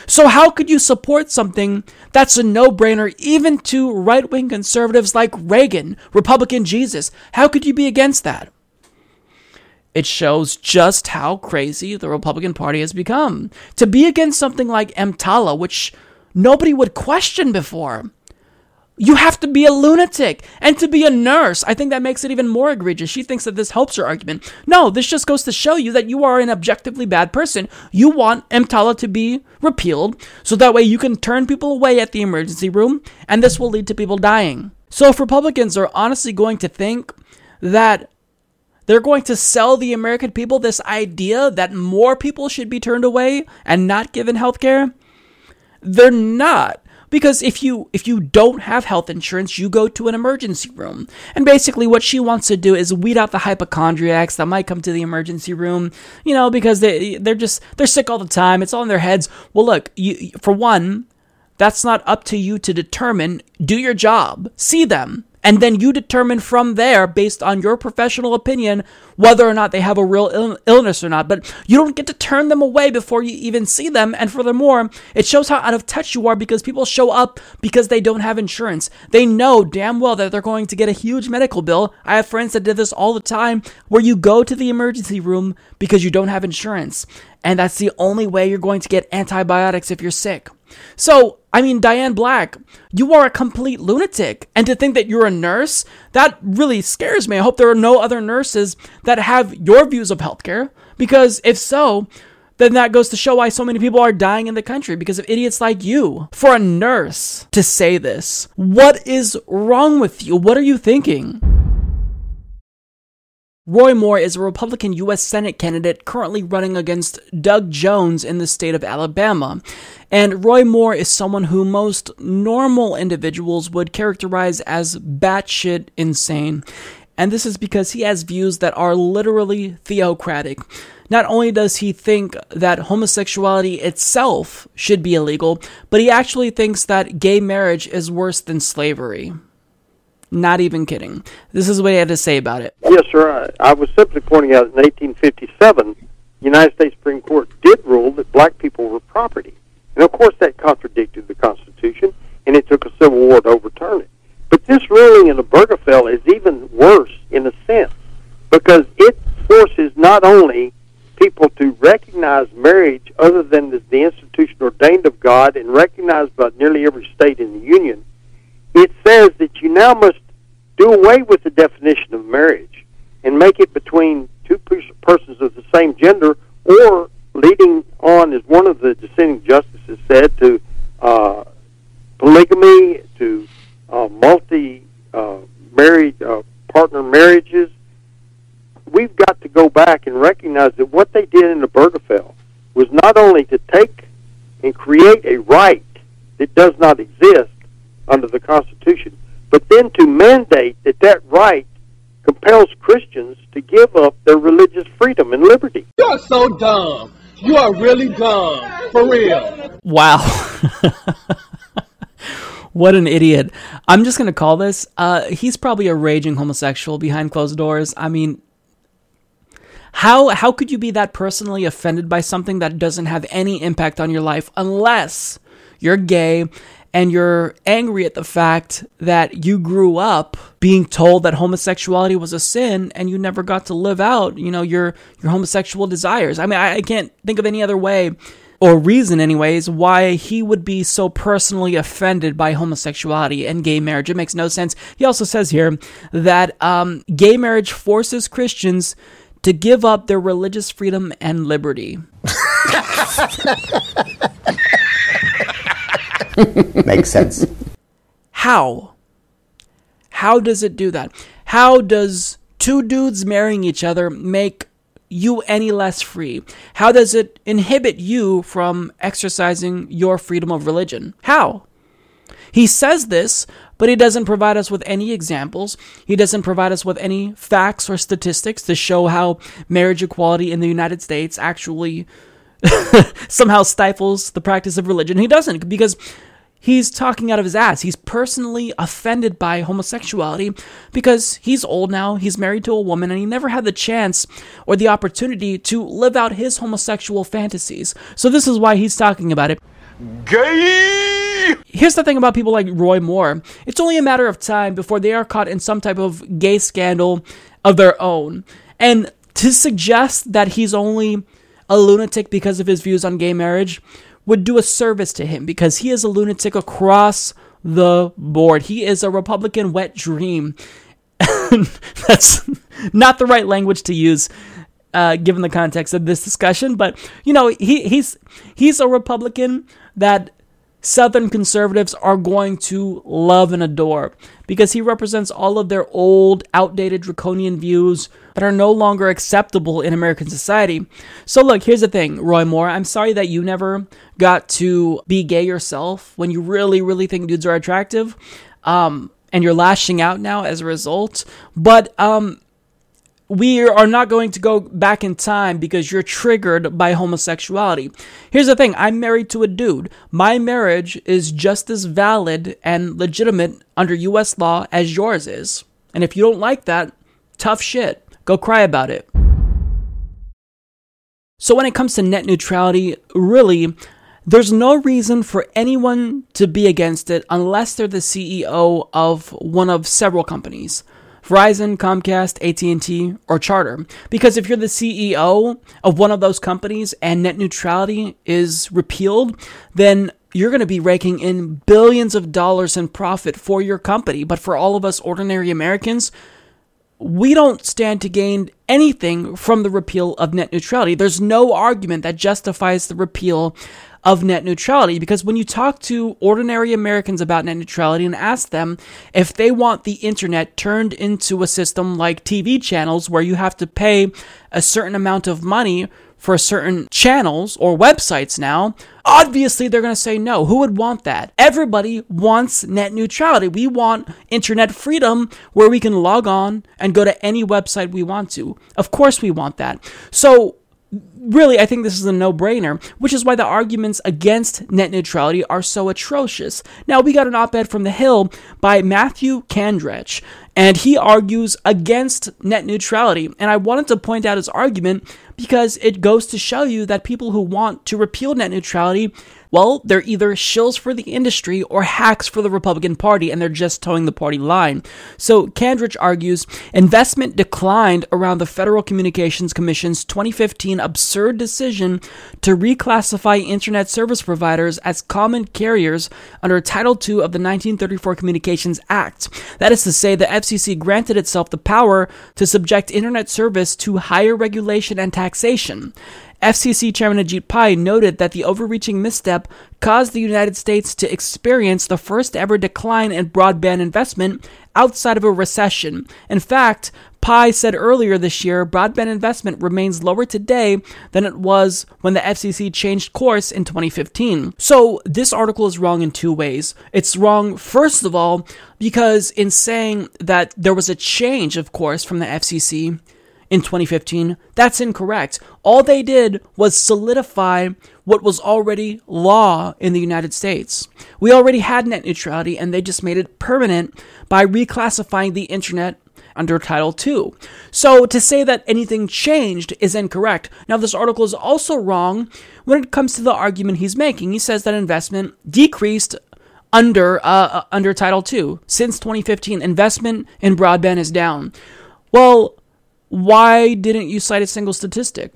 So how could you support something that's a no-brainer even to right-wing conservatives like Reagan, Republican Jesus? How could you be against that? It shows just how crazy the Republican Party has become. To be against something like EMTALA, which nobody would question before, you have to be a lunatic. And to be a nurse, I think that makes it even more egregious. She thinks that this helps her argument. No, this just goes to show you that you are an objectively bad person. You want EMTALA to be repealed so that way you can turn people away at the emergency room, and this will lead to people dying. So if Republicans are honestly going to think that they're going to sell the American people this idea that more people should be turned away and not given health care. They're not. Because if you if you don't have health insurance, you go to an emergency room. And basically what she wants to do is weed out the hypochondriacs that might come to the emergency room, you know, because they they're just they're sick all the time. It's all in their heads. Well, look, you, for one, that's not up to you to determine. Do your job. See them and then you determine from there, based on your professional opinion, whether or not they have a real Ill- illness or not. But you don't get to turn them away before you even see them. And furthermore, it shows how out of touch you are because people show up because they don't have insurance. They know damn well that they're going to get a huge medical bill. I have friends that did this all the time where you go to the emergency room because you don't have insurance. And that's the only way you're going to get antibiotics if you're sick. So, I mean, Diane Black, you are a complete lunatic. And to think that you're a nurse, that really scares me. I hope there are no other nurses that have your views of healthcare. Because if so, then that goes to show why so many people are dying in the country because of idiots like you. For a nurse to say this, what is wrong with you? What are you thinking? Roy Moore is a Republican U.S. Senate candidate currently running against Doug Jones in the state of Alabama. And Roy Moore is someone who most normal individuals would characterize as batshit insane. And this is because he has views that are literally theocratic. Not only does he think that homosexuality itself should be illegal, but he actually thinks that gay marriage is worse than slavery. Not even kidding. This is what he had to say about it. Yes, sir. I, was simply pointing out in 1857, the United States Supreme Court did rule that black people were property. And of course, that contradicted the Constitution, and it took a civil war to overturn it. But this ruling in the Obergefell is even worse in a sense because it forces not only people to recognize marriage other than as the institution ordained of God and recognized by nearly every state in the Union, it says that you now must do away with the definition of marriage and make it between two persons of the same gender or leading on, as one of the dissenting justices said, to uh, polygamy, to uh, multi uh, married uh, partner marriages. We've got to go back and recognize that what they did in the Obergefell was not only to take and create a right that does not exist under the Constitution, but then to mandate that that right compels Christians to give up their religious freedom and liberty. You're so dumb. You are really dumb. For real. Wow. [laughs] what an idiot. I'm just going to call this. Uh, he's probably a raging homosexual behind closed doors. I mean, how how could you be that personally offended by something that doesn't have any impact on your life unless you're gay and you're angry at the fact that you grew up being told that homosexuality was a sin and you never got to live out, you know, your your homosexual desires. I mean, I, I can't think of any other way or reason anyways why he would be so personally offended by homosexuality and gay marriage. It makes no sense. He also says here that um, gay marriage forces Christians to give up their religious freedom and liberty. [laughs] [laughs] Makes sense. How? How does it do that? How does two dudes marrying each other make you any less free? How does it inhibit you from exercising your freedom of religion? How? He says this, but he doesn't provide us with any examples. He doesn't provide us with any facts or statistics to show how marriage equality in the United States actually [laughs] somehow stifles the practice of religion. He doesn't because he's talking out of his ass. He's personally offended by homosexuality because he's old now, he's married to a woman, and he never had the chance or the opportunity to live out his homosexual fantasies. So this is why he's talking about it. Gay! Here's the thing about people like Roy Moore it's only a matter of time before they are caught in some type of gay scandal of their own. And to suggest that he's only a lunatic because of his views on gay marriage would do a service to him because he is a lunatic across the board. He is a Republican wet dream. [laughs] That's not the right language to use uh, given the context of this discussion, but you know he he's he's a Republican that Southern conservatives are going to love and adore because he represents all of their old, outdated, draconian views that are no longer acceptable in American society. So, look, here's the thing, Roy Moore. I'm sorry that you never got to be gay yourself when you really, really think dudes are attractive. Um, and you're lashing out now as a result. But um, we are not going to go back in time because you're triggered by homosexuality. Here's the thing I'm married to a dude. My marriage is just as valid and legitimate under US law as yours is. And if you don't like that, tough shit. Go cry about it. So, when it comes to net neutrality, really, there's no reason for anyone to be against it unless they're the CEO of one of several companies. Verizon, Comcast, AT&T, or Charter. Because if you're the CEO of one of those companies and net neutrality is repealed, then you're going to be raking in billions of dollars in profit for your company. But for all of us ordinary Americans, we don't stand to gain anything from the repeal of net neutrality. There's no argument that justifies the repeal of net neutrality because when you talk to ordinary Americans about net neutrality and ask them if they want the internet turned into a system like TV channels where you have to pay a certain amount of money for certain channels or websites now, obviously they're going to say no. Who would want that? Everybody wants net neutrality. We want internet freedom where we can log on and go to any website we want to. Of course, we want that. So, really, I think this is a no brainer, which is why the arguments against net neutrality are so atrocious. Now, we got an op ed from The Hill by Matthew Kandrach, and he argues against net neutrality. And I wanted to point out his argument because it goes to show you that people who want to repeal net neutrality well, they're either shills for the industry or hacks for the Republican Party, and they're just towing the party line. So Kandrach argues investment declined around the Federal Communications Commission's 2015 absurd decision to reclassify Internet service providers as common carriers under Title II of the 1934 Communications Act. That is to say, the FCC granted itself the power to subject Internet service to higher regulation and taxation. FCC Chairman Ajit Pai noted that the overreaching misstep caused the United States to experience the first ever decline in broadband investment outside of a recession. In fact, Pai said earlier this year broadband investment remains lower today than it was when the FCC changed course in 2015. So, this article is wrong in two ways. It's wrong, first of all, because in saying that there was a change of course from the FCC, in 2015. That's incorrect. All they did was solidify what was already law in the United States. We already had net neutrality and they just made it permanent by reclassifying the internet under Title II. So to say that anything changed is incorrect. Now, this article is also wrong when it comes to the argument he's making. He says that investment decreased under uh, uh under Title II since 2015. Investment in broadband is down. Well, why didn't you cite a single statistic?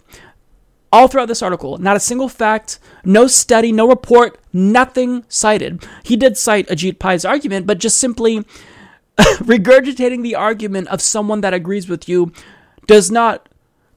All throughout this article, not a single fact, no study, no report, nothing cited. He did cite Ajit Pai's argument, but just simply [laughs] regurgitating the argument of someone that agrees with you does not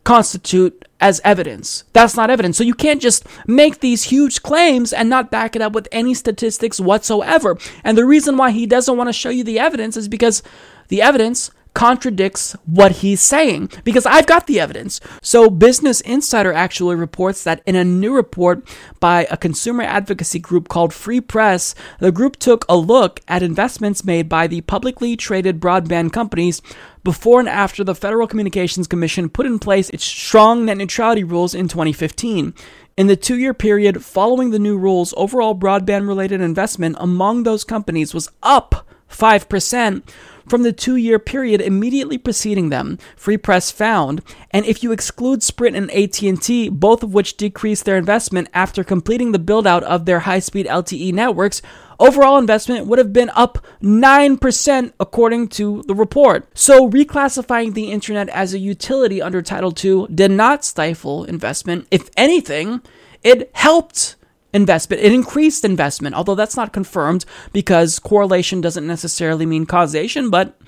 constitute as evidence. That's not evidence. So you can't just make these huge claims and not back it up with any statistics whatsoever. And the reason why he doesn't want to show you the evidence is because the evidence contradicts what he's saying because I've got the evidence. So, Business Insider actually reports that in a new report by a consumer advocacy group called Free Press, the group took a look at investments made by the publicly traded broadband companies before and after the Federal Communications Commission put in place its strong net neutrality rules in 2015. In the two year period following the new rules, overall broadband related investment among those companies was up 5%, from the two year period immediately preceding them, Free Press found, and if you exclude Sprint and AT&T, both of which decreased their investment after completing the build-out of their high-speed LTE networks, overall investment would have been up 9% according to the report. So reclassifying the internet as a utility under Title II did not stifle investment. If anything, it helped investment. It increased investment, although that's not confirmed because correlation doesn't necessarily mean causation, but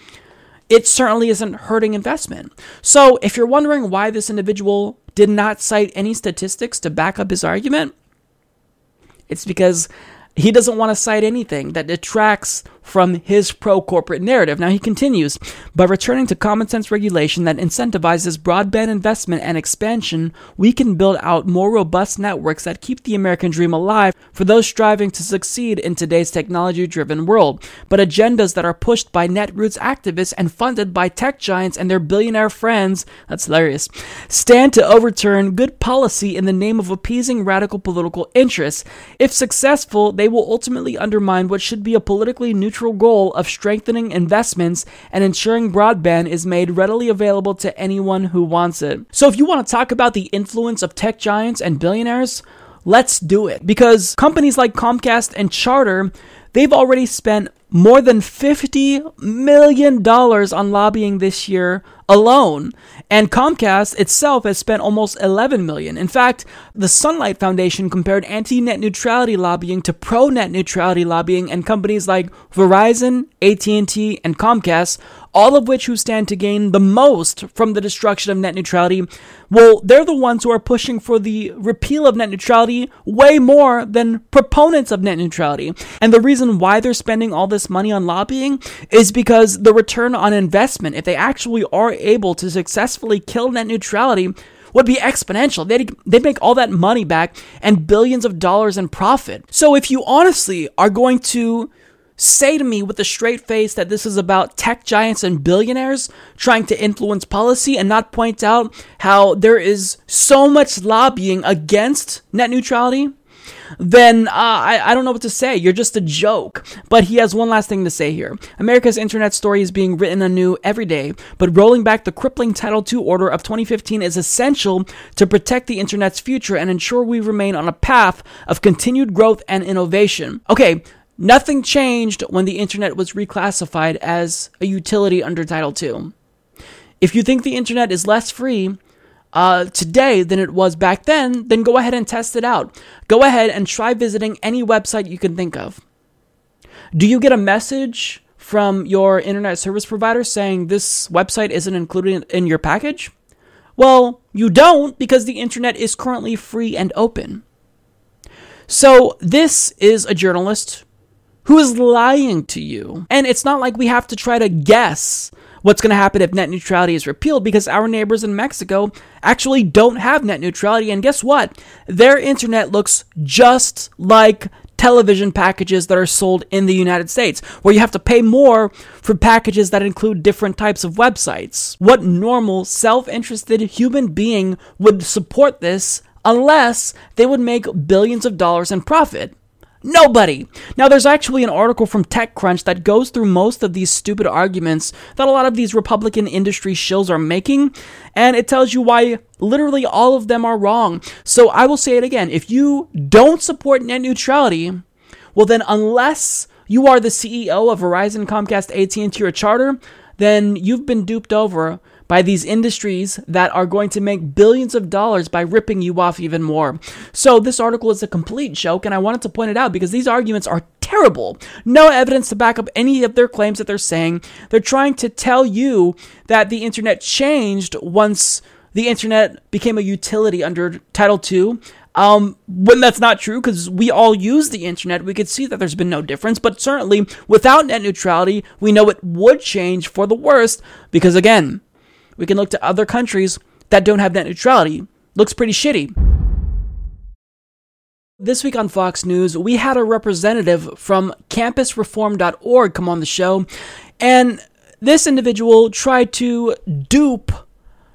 it certainly isn't hurting investment. So if you're wondering why this individual did not cite any statistics to back up his argument, it's because he doesn't want to cite anything that detracts from his pro corporate narrative. Now he continues by returning to common sense regulation that incentivizes broadband investment and expansion, we can build out more robust networks that keep the American dream alive for those striving to succeed in today's technology driven world. But agendas that are pushed by Netroots activists and funded by tech giants and their billionaire friends, that's hilarious, stand to overturn good policy in the name of appeasing radical political interests. If successful, they will ultimately undermine what should be a politically neutral neutral goal of strengthening investments and ensuring broadband is made readily available to anyone who wants it. So, if you want to talk about the influence of tech giants and billionaires, let's do it. Because companies like Comcast and Charter, they've already spent more than $50 million on lobbying this year alone. And Comcast itself has spent almost 11 million. In fact, the Sunlight Foundation compared anti-net neutrality lobbying to pro-net neutrality lobbying and companies like Verizon, AT&T, and Comcast all of which who stand to gain the most from the destruction of net neutrality, well, they're the ones who are pushing for the repeal of net neutrality way more than proponents of net neutrality. And the reason why they're spending all this money on lobbying is because the return on investment, if they actually are able to successfully kill net neutrality, would be exponential. They'd, they'd make all that money back and billions of dollars in profit. So if you honestly are going to say to me with a straight face that this is about tech giants and billionaires trying to influence policy and not point out how there is so much lobbying against net neutrality, then uh, I, I don't know what to say. You're just a joke. But he has one last thing to say here. America's internet story is being written anew every day, but rolling back the crippling Title II order of 2015 is essential to protect the internet's future and ensure we remain on a path of continued growth and innovation. Okay, Nothing changed when the internet was reclassified as a utility under Title II. If you think the internet is less free uh, today than it was back then, then go ahead and test it out. Go ahead and try visiting any website you can think of. Do you get a message from your internet service provider saying this website isn't included in your package? Well, you don't because the internet is currently free and open. So, this is a journalist who is lying to you. And it's not like we have to try to guess what's going to happen if net neutrality is repealed because our neighbors in Mexico actually don't have net neutrality. And guess what? Their internet looks just like television packages that are sold in the United States, where you have to pay more for packages that include different types of websites. What normal, self interested human being would support this unless they would make billions of dollars in profit? Nobody. Now, there's actually an article from TechCrunch that goes through most of these stupid arguments that a lot of these Republican industry shills are making, and it tells you why literally all of them are wrong. So I will say it again. If you don't support net neutrality, well then unless you are the CEO of Verizon, Comcast, AT&T, or Charter, then you've been duped over by these industries that are going to make billions of dollars by ripping you off even more. So, this article is a complete joke, and I wanted to point it out because these arguments are terrible. No evidence to back up any of their claims that they're saying. They're trying to tell you that the internet changed once the internet became a utility under Title II. Um, when that's not true, because we all use the internet, we could see that there's been no difference. But certainly, without net neutrality, we know it would change for the worst, because again, we can look to other countries that don't have net neutrality. Looks pretty shitty. This week on Fox News, we had a representative from campusreform.org come on the show, and this individual tried to dupe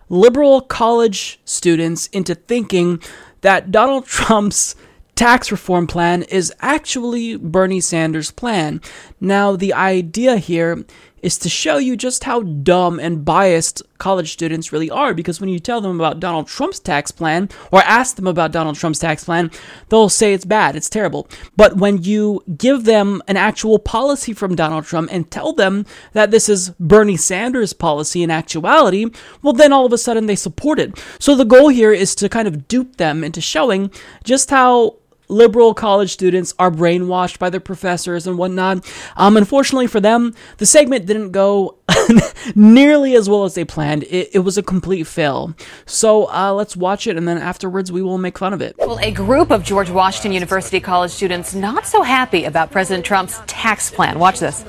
liberal college students into thinking that Donald Trump's tax reform plan is actually Bernie Sanders' plan. Now, the idea here is to show you just how dumb and biased college students really are because when you tell them about Donald Trump's tax plan or ask them about Donald Trump's tax plan, they'll say it's bad, it's terrible. But when you give them an actual policy from Donald Trump and tell them that this is Bernie Sanders' policy in actuality, well, then all of a sudden they support it. So the goal here is to kind of dupe them into showing just how liberal college students are brainwashed by their professors and whatnot. Um, unfortunately for them, the segment didn't go [laughs] nearly as well as they planned. It, it was a complete fail. So uh, let's watch it, and then afterwards we will make fun of it. Well, a group of George Washington University college students not so happy about President Trump's tax plan. Watch this.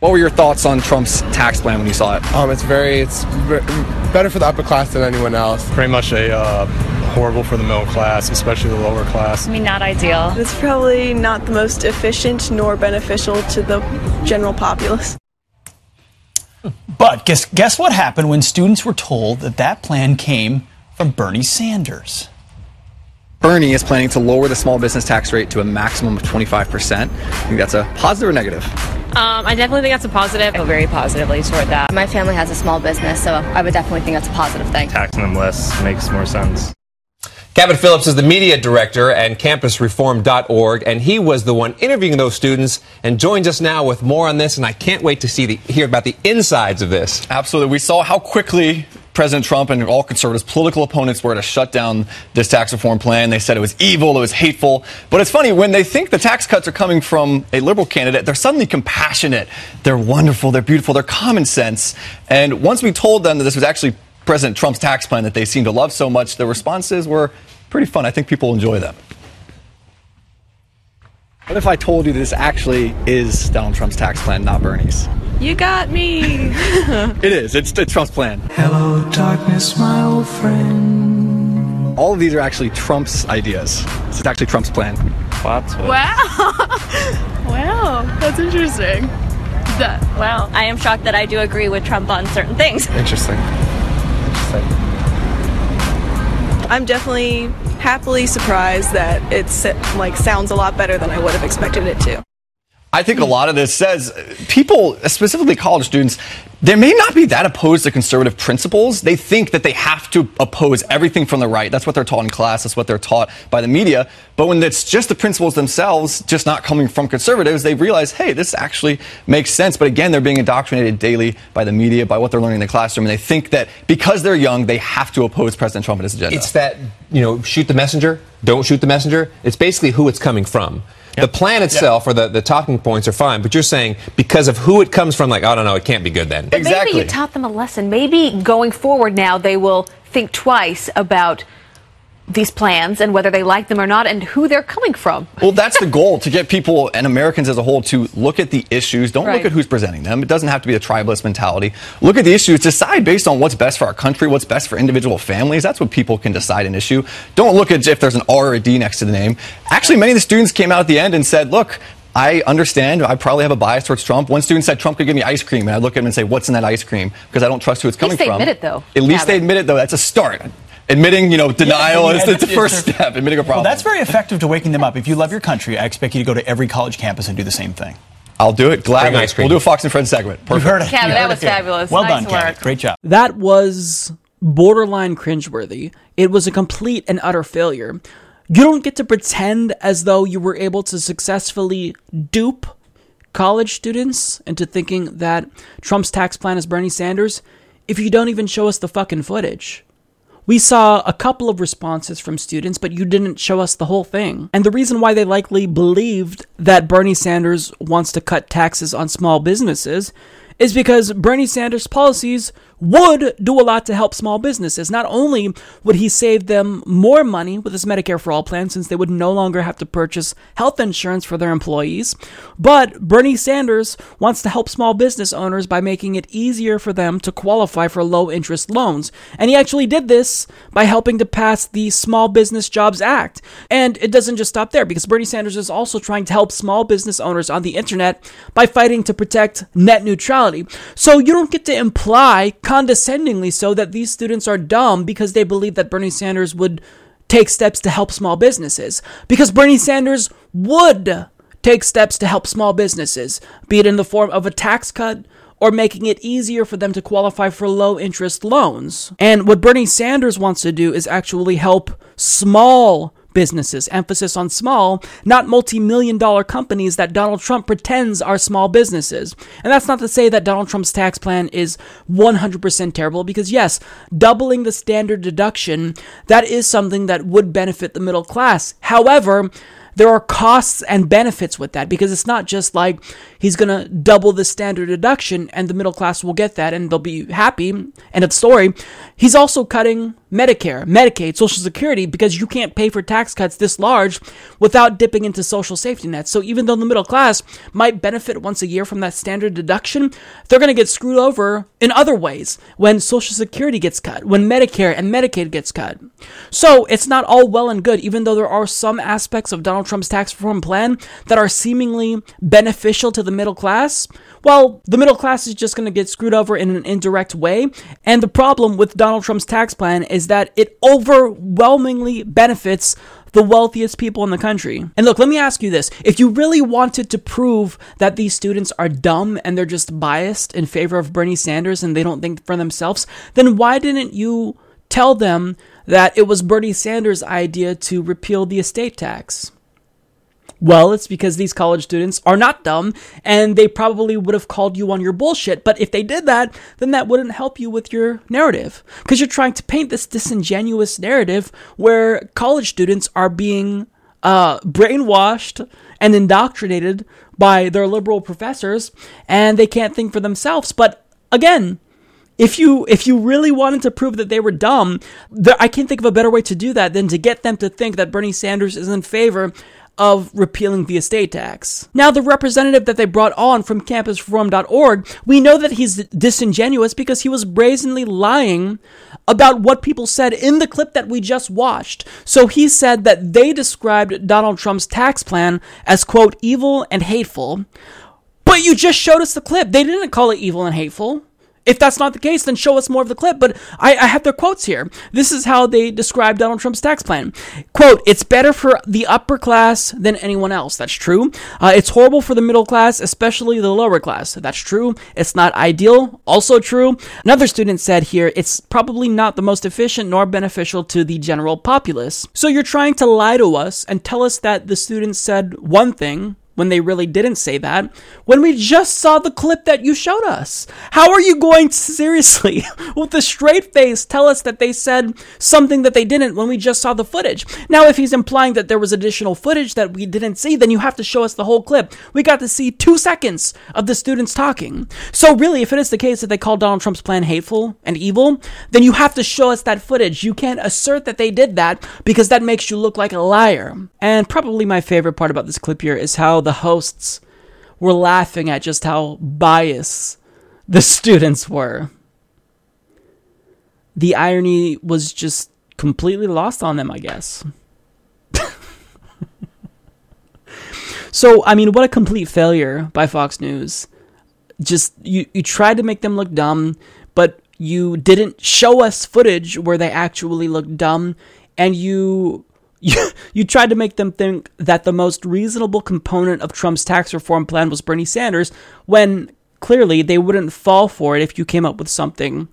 What were your thoughts on Trump's tax plan when you saw it? Um, it's very, it's better for the upper class than anyone else. Pretty much a uh, horrible for the middle class, especially the lower class. I mean, not ideal. It's probably not the most efficient nor beneficial to the general populace. But guess guess what happened when students were told that that plan came from Bernie Sanders? Bernie is planning to lower the small business tax rate to a maximum of 25%. I think that's a positive or negative? Um, I definitely think that's a positive. I feel very positively toward that. My family has a small business, so I would definitely think that's a positive thing. Taxing them less makes more sense. Cabot Phillips is the media director at campusreform.org, and he was the one interviewing those students and joins us now with more on this. And I can't wait to see the, hear about the insides of this. Absolutely. We saw how quickly President Trump and all conservatives, political opponents, were to shut down this tax reform plan. They said it was evil, it was hateful. But it's funny, when they think the tax cuts are coming from a liberal candidate, they're suddenly compassionate. They're wonderful, they're beautiful, they're common sense. And once we told them that this was actually President Trump's tax plan that they seem to love so much, the responses were pretty fun. I think people enjoy them. What if I told you this actually is Donald Trump's tax plan, not Bernie's? You got me. [laughs] it is. It's, it's Trump's plan. Hello, darkness, my old friend. All of these are actually Trump's ideas. This is actually Trump's plan. What? Wow. [laughs] wow. That's interesting. That, wow. I am shocked that I do agree with Trump on certain things. Interesting. I'm definitely happily surprised that it's like sounds a lot better than I would have expected it to. I think a lot of this says people, specifically college students, they may not be that opposed to conservative principles. They think that they have to oppose everything from the right. That's what they're taught in class. That's what they're taught by the media. But when it's just the principles themselves, just not coming from conservatives, they realize, hey, this actually makes sense. But again, they're being indoctrinated daily by the media, by what they're learning in the classroom. And they think that because they're young, they have to oppose President Trump and his agenda. It's that, you know, shoot the messenger, don't shoot the messenger. It's basically who it's coming from. Yep. The plan itself yep. or the, the talking points are fine, but you're saying because of who it comes from, like, oh, no, no, it can't be good then. But exactly. maybe you taught them a lesson. Maybe going forward now they will think twice about these plans and whether they like them or not and who they're coming from. Well, that's the goal to get people and Americans as a whole to look at the issues. Don't Right. look at who's presenting them. It doesn't have to be a tribalist mentality. Look at the issues, decide based on what's best for our country, what's best for individual families. That's what people can decide an issue. Don't look at if there's an R or a D next to the name. Actually, many of the students came out at the end and said, look, I understand. I probably have a bias towards Trump. One student said Trump could give me ice cream, and I look at him and say, "What's in that ice cream?" Because I don't trust who it's coming from. At least they admit it, though. At least they Gavin. admit it, though. That's a start. Admitting, you know, denial Yeah, is yeah, the, the first sure. step. Admitting a problem. Well, that's very effective to waking them up. If you love your country, I expect you to go to every college campus and do the same thing. I'll do it gladly. Bring ice cream. We'll do a Fox and Friends segment. You've heard it. Kevin, You that heard was here. fabulous. Well Nice done, Kevin. work. Great job. That was borderline cringeworthy. It was a complete and utter failure. You don't get to pretend as though you were able to successfully dupe college students into thinking that Trump's tax plan is Bernie Sanders if you don't even show us the fucking footage. We saw a couple of responses from students, but you didn't show us the whole thing. And the reason why they likely believed that Bernie Sanders wants to cut taxes on small businesses is because Bernie Sanders' policies would do a lot to help small businesses. Not only would he save them more money with his Medicare for All plan, since they would no longer have to purchase health insurance for their employees, but Bernie Sanders wants to help small business owners by making it easier for them to qualify for low interest loans. And he actually did this by helping to pass the Small Business Jobs Act. And it doesn't just stop there, because Bernie Sanders is also trying to help small business owners on the internet by fighting to protect net neutrality. So you don't get to imply, condescendingly so, that these students are dumb because they believe that Bernie Sanders would take steps to help small businesses. Because Bernie Sanders would take steps to help small businesses, be it in the form of a tax cut or making it easier for them to qualify for low interest loans. And what Bernie Sanders wants to do is actually help small businesses, emphasis on small, not multi million dollar companies that Donald Trump pretends are small businesses. And that's not to say that Donald Trump's tax plan is 100% terrible, because yes, doubling the standard deduction, that is something that would benefit the middle class. However, there are costs and benefits with that because it's not just like he's going to double the standard deduction and the middle class will get that and they'll be happy. End of story. He's also cutting Medicare, Medicaid, Social Security because you can't pay for tax cuts this large without dipping into social safety nets. So even though the middle class might benefit once a year from that standard deduction, they're going to get screwed over in other ways when Social Security gets cut, when Medicare and Medicaid gets cut. So it's not all well and good, even though there are some aspects of Donald Trump's tax reform plan that are seemingly beneficial to the middle class. Well, the middle class is just going to get screwed over in an indirect way. And the problem with Donald Trump's tax plan is that it overwhelmingly benefits the wealthiest people in the country. And look, let me ask you this. If you really wanted to prove that these students are dumb and they're just biased in favor of Bernie Sanders and they don't think for themselves, then why didn't you tell them that it was Bernie Sanders' idea to repeal the estate tax? Well, it's because these college students are not dumb and they probably would have called you on your bullshit. But if they did that, then that wouldn't help you with your narrative because you're trying to paint this disingenuous narrative where college students are being uh, brainwashed and indoctrinated by their liberal professors and they can't think for themselves. But again, if you if you really wanted to prove that they were dumb, there, I can't think of a better way to do that than to get them to think that Bernie Sanders is in favor of repealing the estate tax. Now, the representative that they brought on from campusreform.org, we know that he's disingenuous because he was brazenly lying about what people said in the clip that we just watched. So he said that they described Donald Trump's tax plan as, quote, evil and hateful. But you just showed us the clip. They didn't call it evil and hateful. If that's not the case, then show us more of the clip. But I, I, have their quotes here. This is how they describe Donald Trump's tax plan. Quote, it's better for the upper class than anyone else. That's true. Uh, it's horrible for the middle class, especially the lower class. That's true. It's not ideal. Also true. Another student said here, it's probably not the most efficient nor beneficial to the general populace. So you're trying to lie to us and tell us that the students said one thing when they really didn't say that when we just saw the clip that you showed us? How are you going to seriously, [laughs] with a straight face, tell us that they said something that they didn't when we just saw the footage? Now, if he's implying that there was additional footage that we didn't see, then you have to show us the whole clip. We got to see two seconds of the students talking. So, really, if it is the case that they call Donald Trump's plan hateful and evil, then you have to show us that footage. You can't assert that they did that because that makes you look like a liar. And probably my favorite part about this clip here is how the hosts were laughing at just how biased the students were. The irony was just completely lost on them, I guess. [laughs] so, I mean, what a complete failure by Fox News. Just, you, you tried to make them look dumb, but you didn't show us footage where they actually looked dumb, and you [laughs] you, you tried to make them think that the most reasonable component of Trump's tax reform plan was Bernie Sanders, when clearly they wouldn't fall for it if you came up with something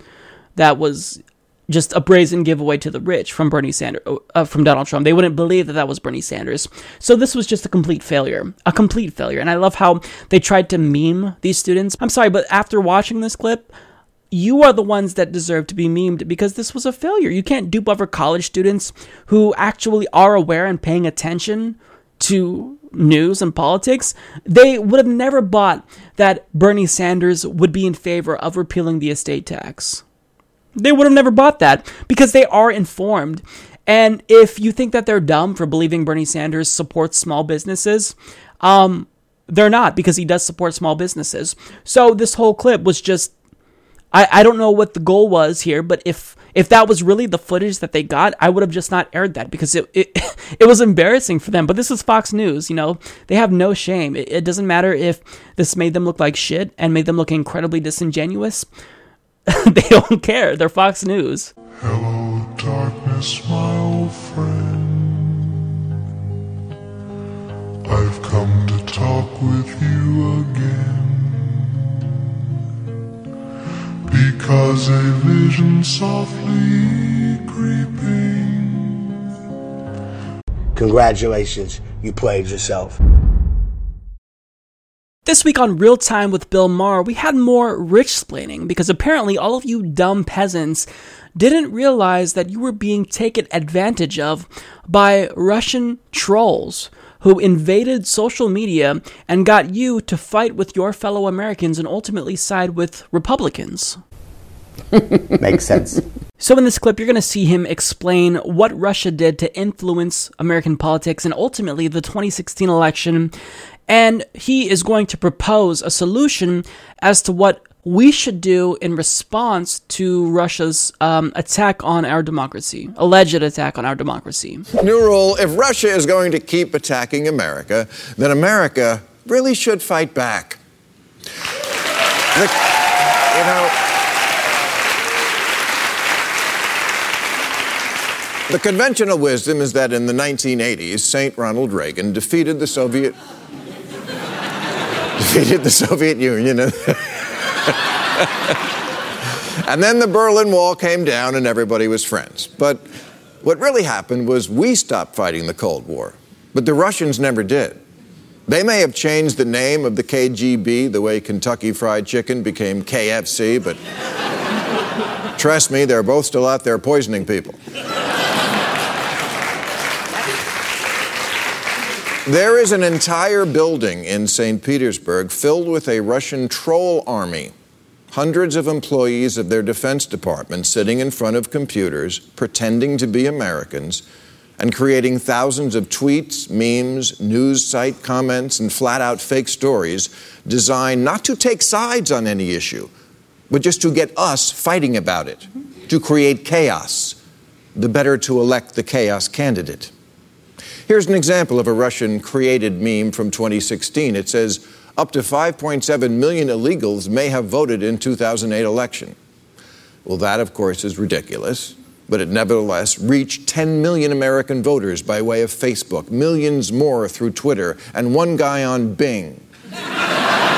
that was just a brazen giveaway to the rich from Bernie Sanders, uh, from Donald Trump. They wouldn't believe that that was Bernie Sanders. So this was just a complete failure, a complete failure. And I love how they tried to meme these students. I'm sorry, but after watching this clip, you are the ones that deserve to be memed because this was a failure. You can't dupe over college students who actually are aware and paying attention to news and politics. They would have never bought that Bernie Sanders would be in favor of repealing the estate tax. They would have never bought that because they are informed. And if you think that they're dumb for believing Bernie Sanders supports small businesses, um, they're not because he does support small businesses. So this whole clip was just I, I don't know what the goal was here, but if if that was really the footage that they got, I would have just not aired that because it, it [laughs] it was embarrassing for them. But this is Fox News, you know, they have no shame. It, it doesn't matter if this made them look like shit and made them look incredibly disingenuous. [laughs] they don't care. They're Fox News. Hello, darkness, my old friend. I've come to talk with you again. Because a vision softly creeping. Congratulations, you played yourself. This week on Real Time with Bill Maher, we had more rich splaining because apparently all of you dumb peasants didn't realize that you were being taken advantage of by Russian trolls who invaded social media and got you to fight with your fellow Americans and ultimately side with Republicans. [laughs] Makes sense. So, in this clip, you're going to see him explain what Russia did to influence American politics and ultimately the 2016 election. And he is going to propose a solution as to what we should do in response to Russia's um, attack on our democracy, alleged attack on our democracy. New rule if Russia is going to keep attacking America, then America really should fight back. The, you know, the conventional wisdom is that in the 1980s, St. Ronald Reagan defeated the Soviet [laughs] defeated the Soviet Union. [laughs] [laughs] and then the Berlin Wall came down and everybody was friends. But what really happened was we stopped fighting the Cold War, but the Russians never did. They may have changed the name of the KGB the way Kentucky Fried Chicken became KFC, but trust me, they're both still out there poisoning people. There is an entire building in St. Petersburg filled with a Russian troll army. Hundreds of employees of their Defense Department sitting in front of computers, pretending to be Americans, and creating thousands of tweets, memes, news site comments, and flat out fake stories designed not to take sides on any issue, but just to get us fighting about it, to create chaos, the better to elect the chaos candidate. Here's an example of a Russian created meme from 2016. It says, up to 5.7 million illegals may have voted in 2008 election. Well, that, of course, is ridiculous, but it nevertheless reached 10 million American voters by way of Facebook, millions more through Twitter, and one guy on Bing. [laughs]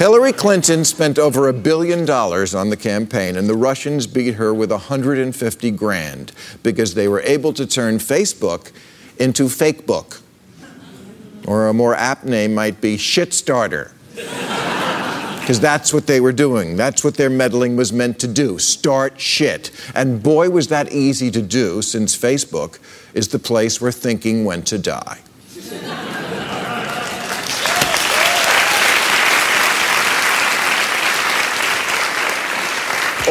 Hillary Clinton spent over a billion dollars on the campaign, and the Russians beat her with 150 grand because they were able to turn Facebook into Fakebook. Or a more apt name might be Shitstarter. Because that's what they were doing. That's what their meddling was meant to do start shit. And boy, was that easy to do since Facebook is the place where thinking went to die.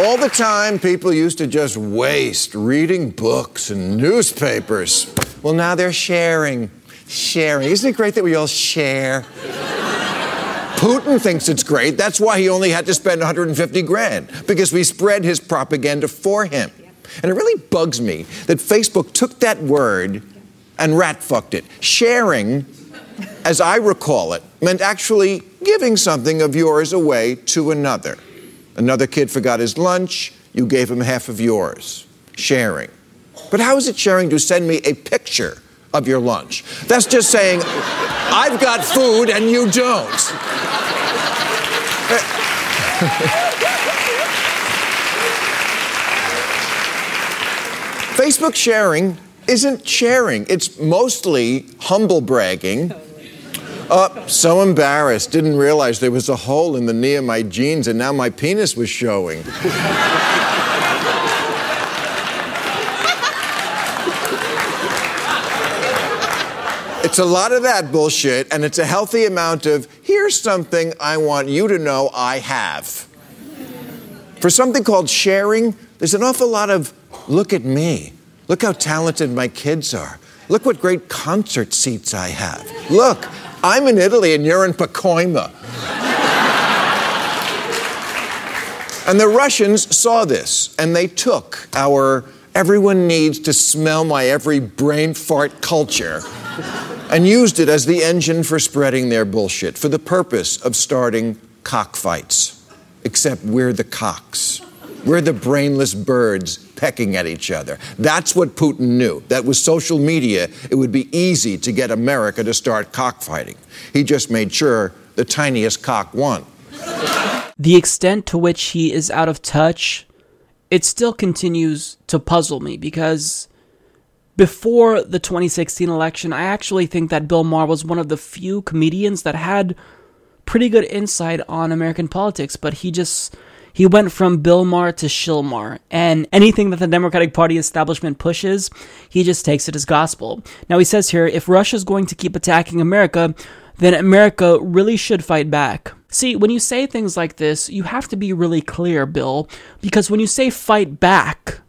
All the time people used to just waste reading books and newspapers. Well, now they're sharing. Sharing. Isn't it great that we all share? Putin thinks it's great. That's why he only had to spend 150 grand, because we spread his propaganda for him. And it really bugs me that Facebook took that word and rat fucked it. Sharing, as I recall it, meant actually giving something of yours away to another. Another kid forgot his lunch, you gave him half of yours. Sharing. But how is it sharing to send me a picture of your lunch? That's just saying, I've got food and you don't. [laughs] Facebook sharing isn't sharing, it's mostly humble bragging. Uh, so embarrassed, didn't realize there was a hole in the knee of my jeans and now my penis was showing. It's a lot of that bullshit, and it's a healthy amount of here's something I want you to know I have. For something called sharing, there's an awful lot of look at me. Look how talented my kids are. Look what great concert seats I have. Look, I'm in Italy and you're in Pacoima. and the Russians saw this and they took our everyone needs to smell my every brain fart culture and used it as the engine for spreading their bullshit for the purpose of starting cockfights. Except we're the cocks. We're the brainless birds pecking at each other. That's what Putin knew. That with social media, it would be easy to get America to start cockfighting. He just made sure the tiniest cock won. The extent to which he is out of touch, it still continues to puzzle me because before the 2016 election, I actually think that Bill Maher was one of the few comedians that had pretty good insight on American politics, but he just he went from Bill Maher to Shilmar, and anything that the Democratic Party establishment pushes, he just takes it as gospel. Now he says here, if Russia's going to keep attacking America, then America really should fight back. See, when you say things like this, you have to be really clear, Bill, because when you say fight back,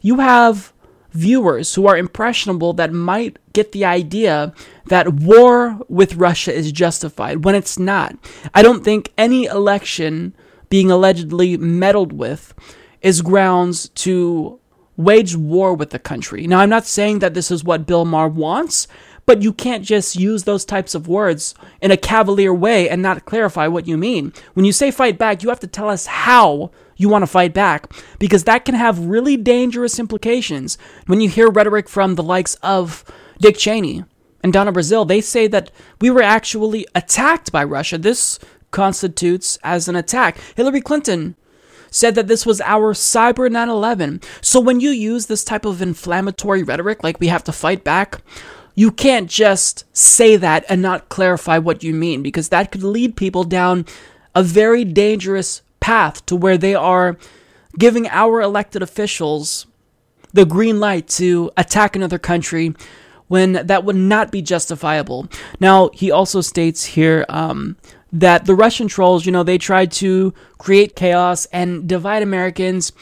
you have viewers who are impressionable that might get the idea that war with Russia is justified when it's not. I don't think any election being allegedly meddled with is grounds to wage war with the country. Now, I'm not saying that this is what Bill Maher wants, but you can't just use those types of words in a cavalier way and not clarify what you mean. When you say fight back, you have to tell us how you want to fight back because that can have really dangerous implications. When you hear rhetoric from the likes of Dick Cheney and Donna Brazile, they say that we were actually attacked by Russia. This constitutes as an attack. Hillary Clinton said that this was our cyber 9 11. So when you use this type of inflammatory rhetoric, like we have to fight back, you can't just say that and not clarify what you mean because that could lead people down a very dangerous path to where they are giving our elected officials the green light to attack another country when that would not be justifiable. Now, he also states here um, that the Russian trolls, you know, they tried to create chaos and divide Americans.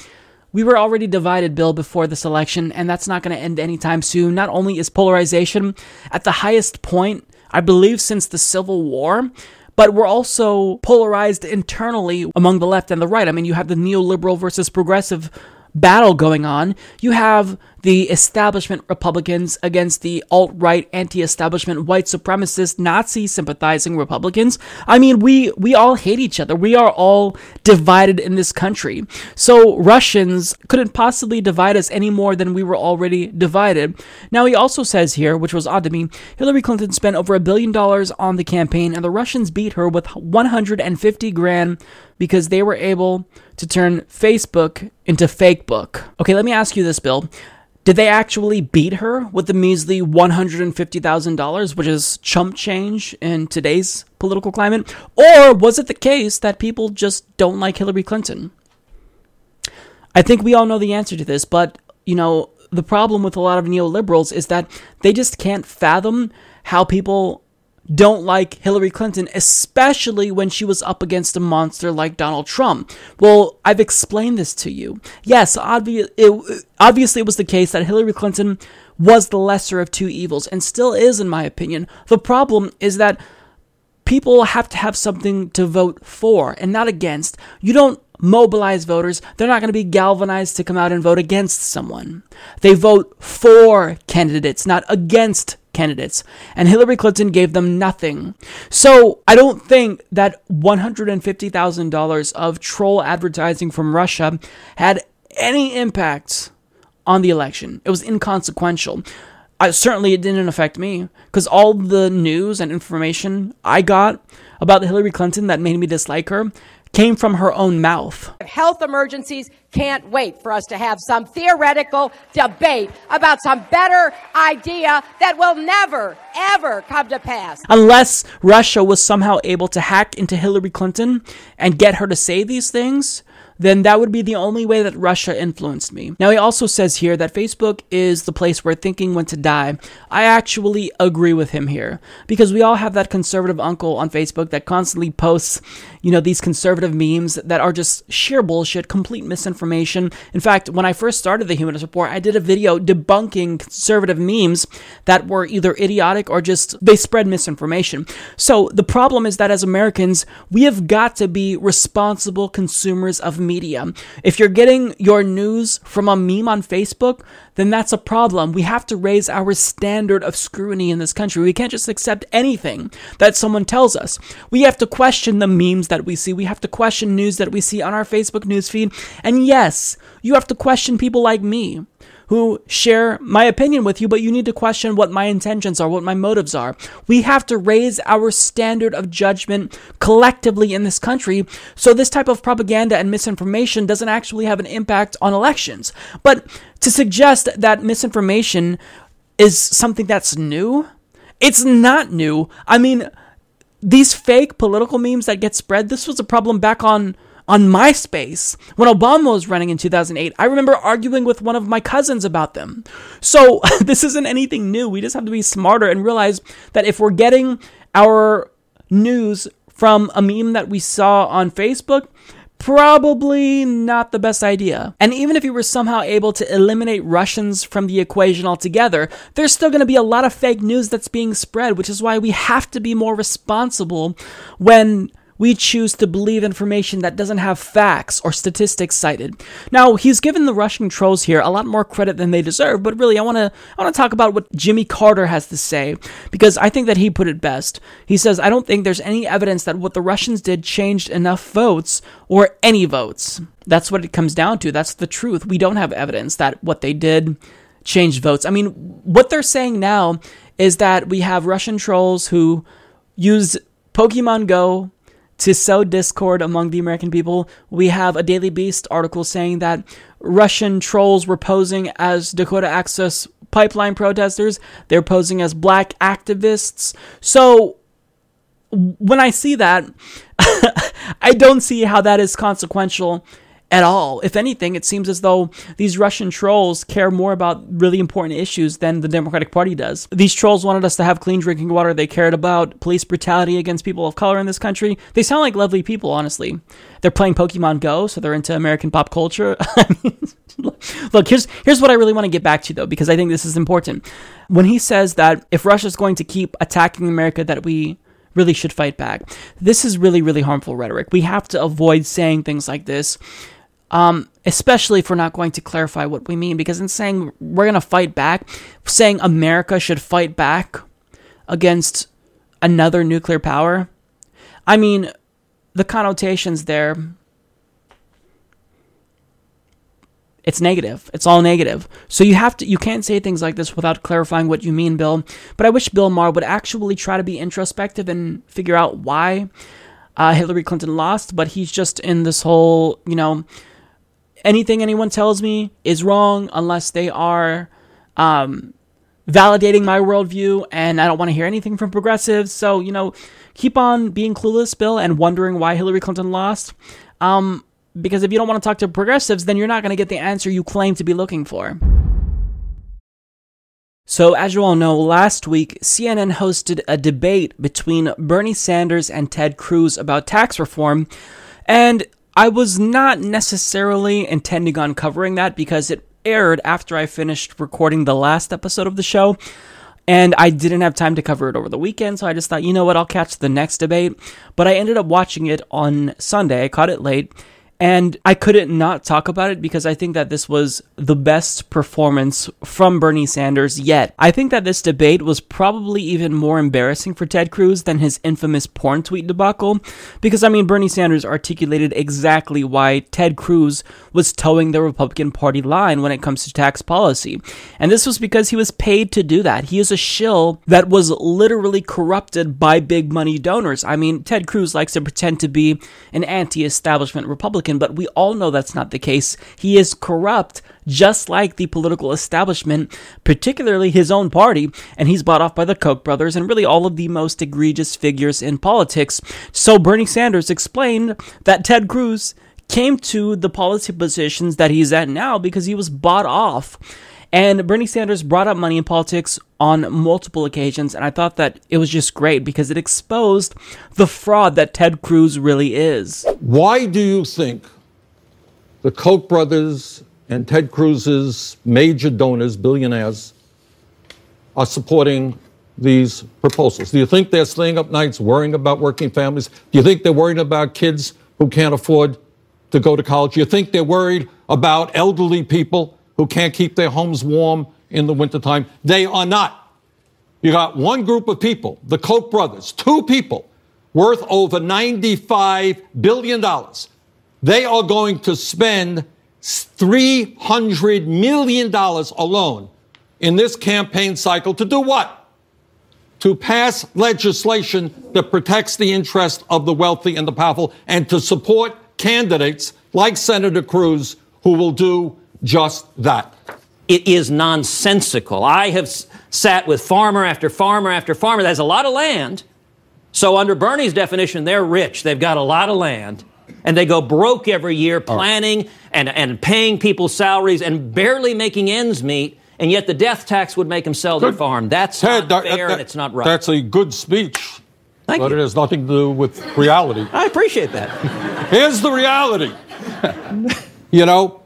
We were already divided, Bill, before this election, and that's not going to end anytime soon. Not only is polarization at the highest point, I believe, since the Civil War, but we're also polarized internally among the left and the right. I mean, you have the neoliberal versus progressive battle going on. You have the establishment Republicans against the alt right, anti establishment, white supremacist, Nazi sympathizing Republicans. I mean, we, we all hate each other. We are all divided in this country. So Russians couldn't possibly divide us any more than we were already divided. Now, he also says here, which was odd to me, Hillary Clinton spent over a billion dollars on the campaign, and the Russians beat her with 150 grand because they were able to turn Facebook into fake book. Okay, let me ask you this, Bill. Did they actually beat her with the measly $150,000, which is chump change in today's political climate? Or was it the case that people just don't like Hillary Clinton? I think we all know the answer to this, but, you know, the problem with a lot of neoliberals is that they just can't fathom how people don't like Hillary Clinton, especially when she was up against a monster like Donald Trump. Well, I've explained this to you. Yes, obvi- it, obviously it was the case that Hillary Clinton was the lesser of two evils and still is, in my opinion. The problem is that people have to have something to vote for and not against. You don't mobilize voters. They're not going to be galvanized to come out and vote against someone. They vote for candidates, not against candidates. And Hillary Clinton gave them nothing. So I don't think that $150,000 of troll advertising from Russia had any impact on the election. It was inconsequential. I, certainly, it didn't affect me because all the news and information I got about Hillary Clinton that made me dislike her came from her own mouth. Health emergencies can't wait for us to have some theoretical debate about some better idea that will never, ever come to pass. Unless Russia was somehow able to hack into Hillary Clinton and get her to say these things, then that would be the only way that Russia influenced me. Now, he also says here that Facebook is the place where thinking went to die. I actually agree with him here because we all have that conservative uncle on Facebook that constantly posts, you know, these conservative memes that are just sheer bullshit, complete misinformation. In fact, when I first started the Humanist Report, I did a video debunking conservative memes that were either idiotic or just they spread misinformation. So the problem is that as Americans, we have got to be responsible consumers of media. If you're getting your news from a meme on Facebook, then that's a problem. We have to raise our standard of scrutiny in this country. We can't just accept anything that someone tells us. We have to question the memes that we see. We have to question news that we see on our Facebook newsfeed. And yes, you have to question people like me who share my opinion with you, but you need to question what my intentions are, what my motives are. We have to raise our standard of judgment collectively in this country so this type of propaganda and misinformation doesn't actually have an impact on elections. But to suggest that misinformation is something that's new, it's not new. I mean, these fake political memes that get spread, this was a problem back on on MySpace when Obama was running in 2008. I remember arguing with one of my cousins about them. So [laughs] this isn't anything new. We just have to be smarter and realize that if we're getting our news from a meme that we saw on Facebook, probably not the best idea. And even if you were somehow able to eliminate Russians from the equation altogether, there's still going to be a lot of fake news that's being spread, which is why we have to be more responsible when we choose to believe information that doesn't have facts or statistics cited. Now, he's given the Russian trolls here a lot more credit than they deserve, but really I want to I want to talk about what Jimmy Carter has to say because I think that he put it best. He says, "I don't think there's any evidence that what the Russians did changed enough votes or any votes." That's what it comes down to. That's the truth. We don't have evidence that what they did changed votes. I mean, what they're saying now is that we have Russian trolls who use Pokemon Go to sow discord among the American people. We have a Daily Beast article saying that Russian trolls were posing as Dakota Access pipeline protesters. They're posing as black activists. So when I see that, [laughs] I don't see how that is consequential at all. If anything, it seems as though these Russian trolls care more about really important issues than the Democratic Party does. These trolls wanted us to have clean drinking water. They cared about police brutality against people of color in this country. They sound like lovely people, honestly. They're playing Pokemon Go, so they're into American pop culture. [laughs] Look, here's here's what I really want to get back to though, because I think this is important. When he says that if Russia's going to keep attacking America, that we really should fight back. This is really, really harmful rhetoric. We have to avoid saying things like this um, especially if we're not going to clarify what we mean. Because in saying we're going to fight back, saying America should fight back against another nuclear power, I mean, the connotations there it's negative. It's all negative. So you have to you can't say things like this without clarifying what you mean, Bill. But I wish Bill Maher would actually try to be introspective and figure out why uh, Hillary Clinton lost. But he's just in this whole, you know, anything anyone tells me is wrong unless they are um, validating my worldview, and I don't want to hear anything from progressives. So you know, keep on being clueless, Bill, and wondering why Hillary Clinton lost. Um, because if you don't want to talk to progressives, then you're not going to get the answer you claim to be looking for. So, as you all know, last week CNN hosted a debate between Bernie Sanders and Ted Cruz about tax reform, and I was not necessarily intending on covering that because it aired after I finished recording the last episode of the show. And I didn't have time to cover it over the weekend, so I just thought, you know what, I'll catch the next debate. But I ended up watching it on Sunday. I caught it late. And I couldn't not talk about it because I think that this was the best performance from Bernie Sanders yet. I think that this debate was probably even more embarrassing for Ted Cruz than his infamous porn tweet debacle. Because, I mean, Bernie Sanders articulated exactly why Ted Cruz was toeing the Republican Party line when it comes to tax policy. And this was because he was paid to do that. He is a shill that was literally corrupted by big money donors. I mean, Ted Cruz likes to pretend to be an anti establishment Republican Republican, but we all know that's not the case. He is corrupt, just like the political establishment, particularly his own party, and he's bought off by the Koch brothers and really all of the most egregious figures in politics. So Bernie Sanders explained that Ted Cruz came to the policy positions that he's at now because he was bought off. And Bernie Sanders brought up money in politics on multiple occasions, and I thought that it was just great because it exposed the fraud that Ted Cruz really is. Why do you think the Koch brothers and Ted Cruz's major donors, billionaires, are supporting these proposals? Do you think they're staying up nights worrying about working families? Do you think they're worried about kids who can't afford to go to college? Do you think they're worried about elderly people who can't keep their homes warm in the wintertime. They are not. You got one group of people, the Koch brothers, two people worth over $95 billion. They are going to spend $300 million alone in this campaign cycle to do what? To pass legislation that protects the interest of the wealthy and the powerful and to support candidates like Senator Cruz who will do just that. It is nonsensical. I have sat with farmer after farmer after farmer that has a lot of land. So, under Bernie's definition, they're rich. They've got a lot of land. And they go broke every year planning and, and paying people's salaries and barely making ends meet. And yet the death tax would make them sell their farm. That's Ted, not that, fair that, and it's not right. That's a good speech. Thank but you. it has nothing to do with reality. I appreciate that. Here's the reality. [laughs] you know,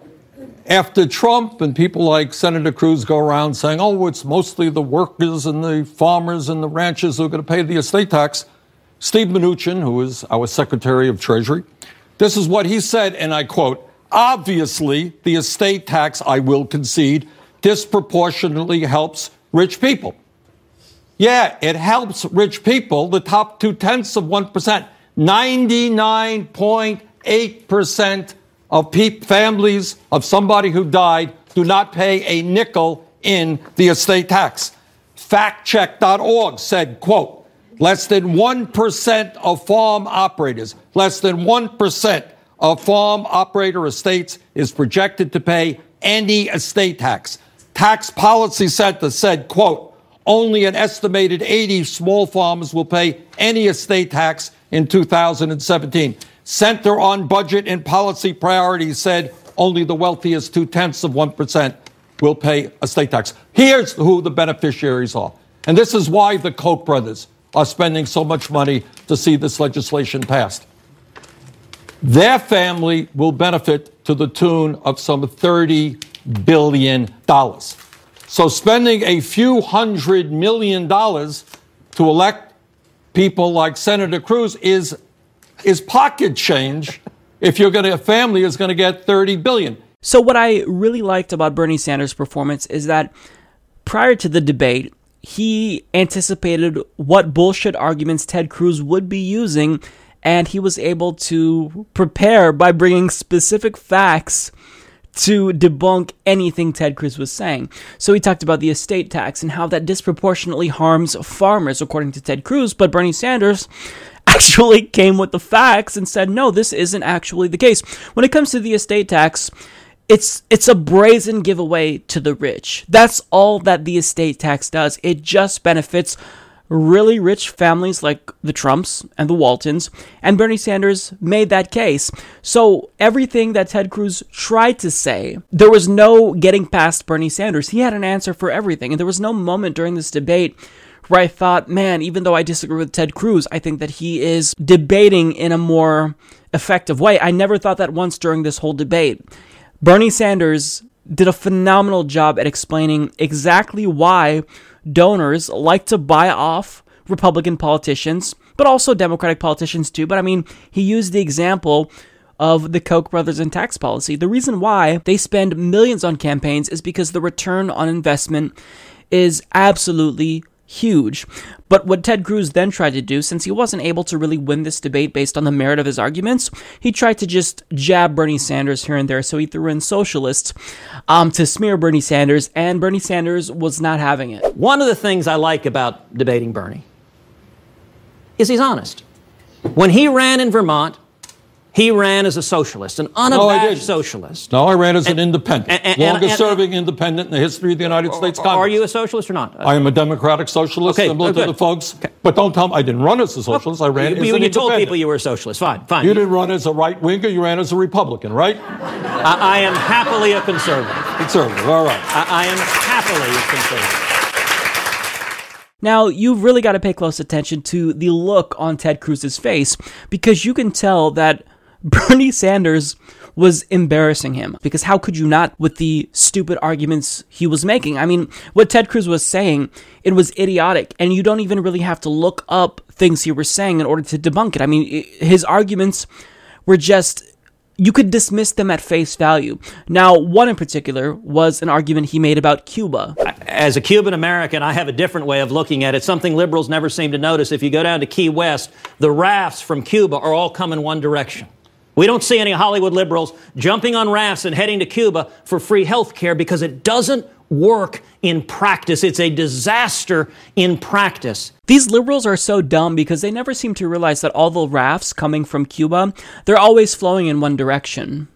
after Trump and people like Senator Cruz go around saying, oh, it's mostly the workers and the farmers and the ranchers who are going to pay the estate tax, Steve Mnuchin, who is our Secretary of Treasury, this is what he said, and I quote, obviously, the estate tax, I will concede, disproportionately helps rich people. Yeah, it helps rich people, the top two tenths of 1%. 99.8% of pe- families of somebody who died do not pay a nickel in the estate tax. Factcheck.org said, quote, less than 1% of farm operators, less than 1% of farm operator estates is projected to pay any estate tax. Tax Policy Center said, quote, only an estimated 80 small farmers will pay any estate tax in 2017. Center on Budget and Policy Priorities said only the wealthiest two tenths of 1% will pay estate tax. Here's who the beneficiaries are. And this is why the Koch brothers are spending so much money to see this legislation passed. Their family will benefit to the tune of some $30 billion. So spending a few hundred million dollars to elect people like Senator Cruz is, is pocket change if you're going to, a family is going to get 30 billion. So, what I really liked about Bernie Sanders' performance is that prior to the debate, he anticipated what bullshit arguments Ted Cruz would be using, and he was able to prepare by bringing specific facts to debunk anything Ted Cruz was saying. So he talked about the estate tax and how that disproportionately harms farmers, according to Ted Cruz, but Bernie Sanders actually came with the facts and said, no, this isn't actually the case. When it comes to the estate tax, it's it's a brazen giveaway to the rich. That's all that the estate tax does. It just benefits really rich families like the Trumps and the Waltons, and Bernie Sanders made that case. So everything that Ted Cruz tried to say, there was no getting past Bernie Sanders. He had an answer for everything, and there was no moment during this debate where I thought, man, even though I disagree with Ted Cruz, I think that he is debating in a more effective way. I never thought that once during this whole debate. Bernie Sanders did a phenomenal job at explaining exactly why donors like to buy off Republican politicians, but also Democratic politicians too. But I mean, he used the example of the Koch brothers and tax policy. The reason why they spend millions on campaigns is because the return on investment is absolutely huge. But what Ted Cruz then tried to do, since he wasn't able to really win this debate based on the merit of his arguments, he tried to just jab Bernie Sanders here and there. So he threw in socialists um, to smear Bernie Sanders, and Bernie Sanders was not having it. One of the things I like about debating Bernie is he's honest. When he ran in Vermont, he ran as a socialist, an unabashed socialist. No, I ran as an independent, and- and- longest and- serving independent in the history of the United States Congress. Are you a socialist or not? I am a democratic socialist, Okay, similar oh, to the folks. But don't tell me I didn't run as a oh, socialist. I ran you, as you- an you told people you were a socialist. Fine, fine. You didn't run as a right winger. You ran as a Republican, right? I, I am happily a conservative. Conservative. All right. I, I am happily a conservative. Now, you've really got to pay close attention to the look on Ted Cruz's face because you can tell that [laughs] Bernie Sanders was embarrassing him. Because how could you not with the stupid arguments he was making? I mean, what Ted Cruz was saying, it was idiotic, and you don't even really have to look up things he was saying in order to debunk it. I mean, his arguments were just you could dismiss them at face value. Now, one in particular was an argument he made about Cuba. As a Cuban American, I have a different way of looking at it, something liberals never seem to notice. If you go down to Key West, the rafts from Cuba are all coming one direction. We don't see any Hollywood liberals jumping on rafts and heading to Cuba for free health care because it doesn't work in practice. It's a disaster in practice. These liberals are so dumb because they never seem to realize that all the rafts coming from Cuba, they're always flowing in one direction.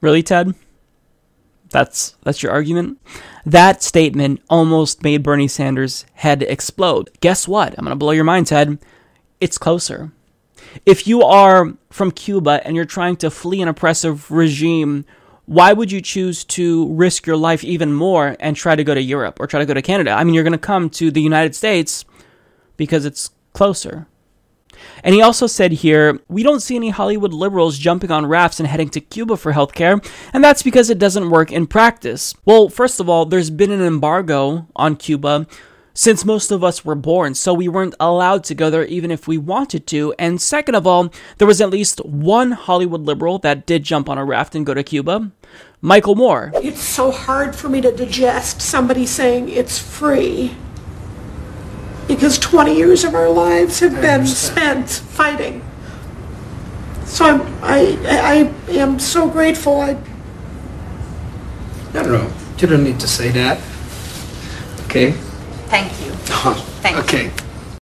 Really, Ted? That's that's your argument? That statement almost made Bernie Sanders' head explode. Guess what? I'm going to blow your mind, Ted. It's closer. If you are from Cuba and you're trying to flee an oppressive regime, why would you choose to risk your life even more and try to go to Europe or try to go to Canada? I mean, you're going to come to the United States because it's closer. And he also said here, we don't see any Hollywood liberals jumping on rafts and heading to Cuba for healthcare, and that's because it doesn't work in practice. Well, first of all, there's been an embargo on Cuba since most of us were born, so we weren't allowed to go there even if we wanted to. And second of all, there was at least one Hollywood liberal that did jump on a raft and go to Cuba Michael Moore. It's so hard for me to digest somebody saying it's free because 20 years of our lives have been spent fighting. So I'm, I, I am so grateful. I, don't know. You don't need to say that. Okay? Thank you. [laughs] Thank okay.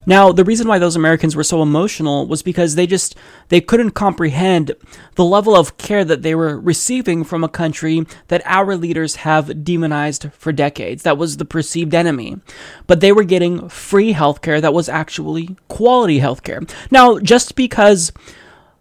Now, the reason why those Americans were so emotional was because they just they couldn't comprehend the level of care that they were receiving from a country that our leaders have demonized for decades. That was the perceived enemy. But they were getting free healthcare that was actually quality healthcare. Now, just because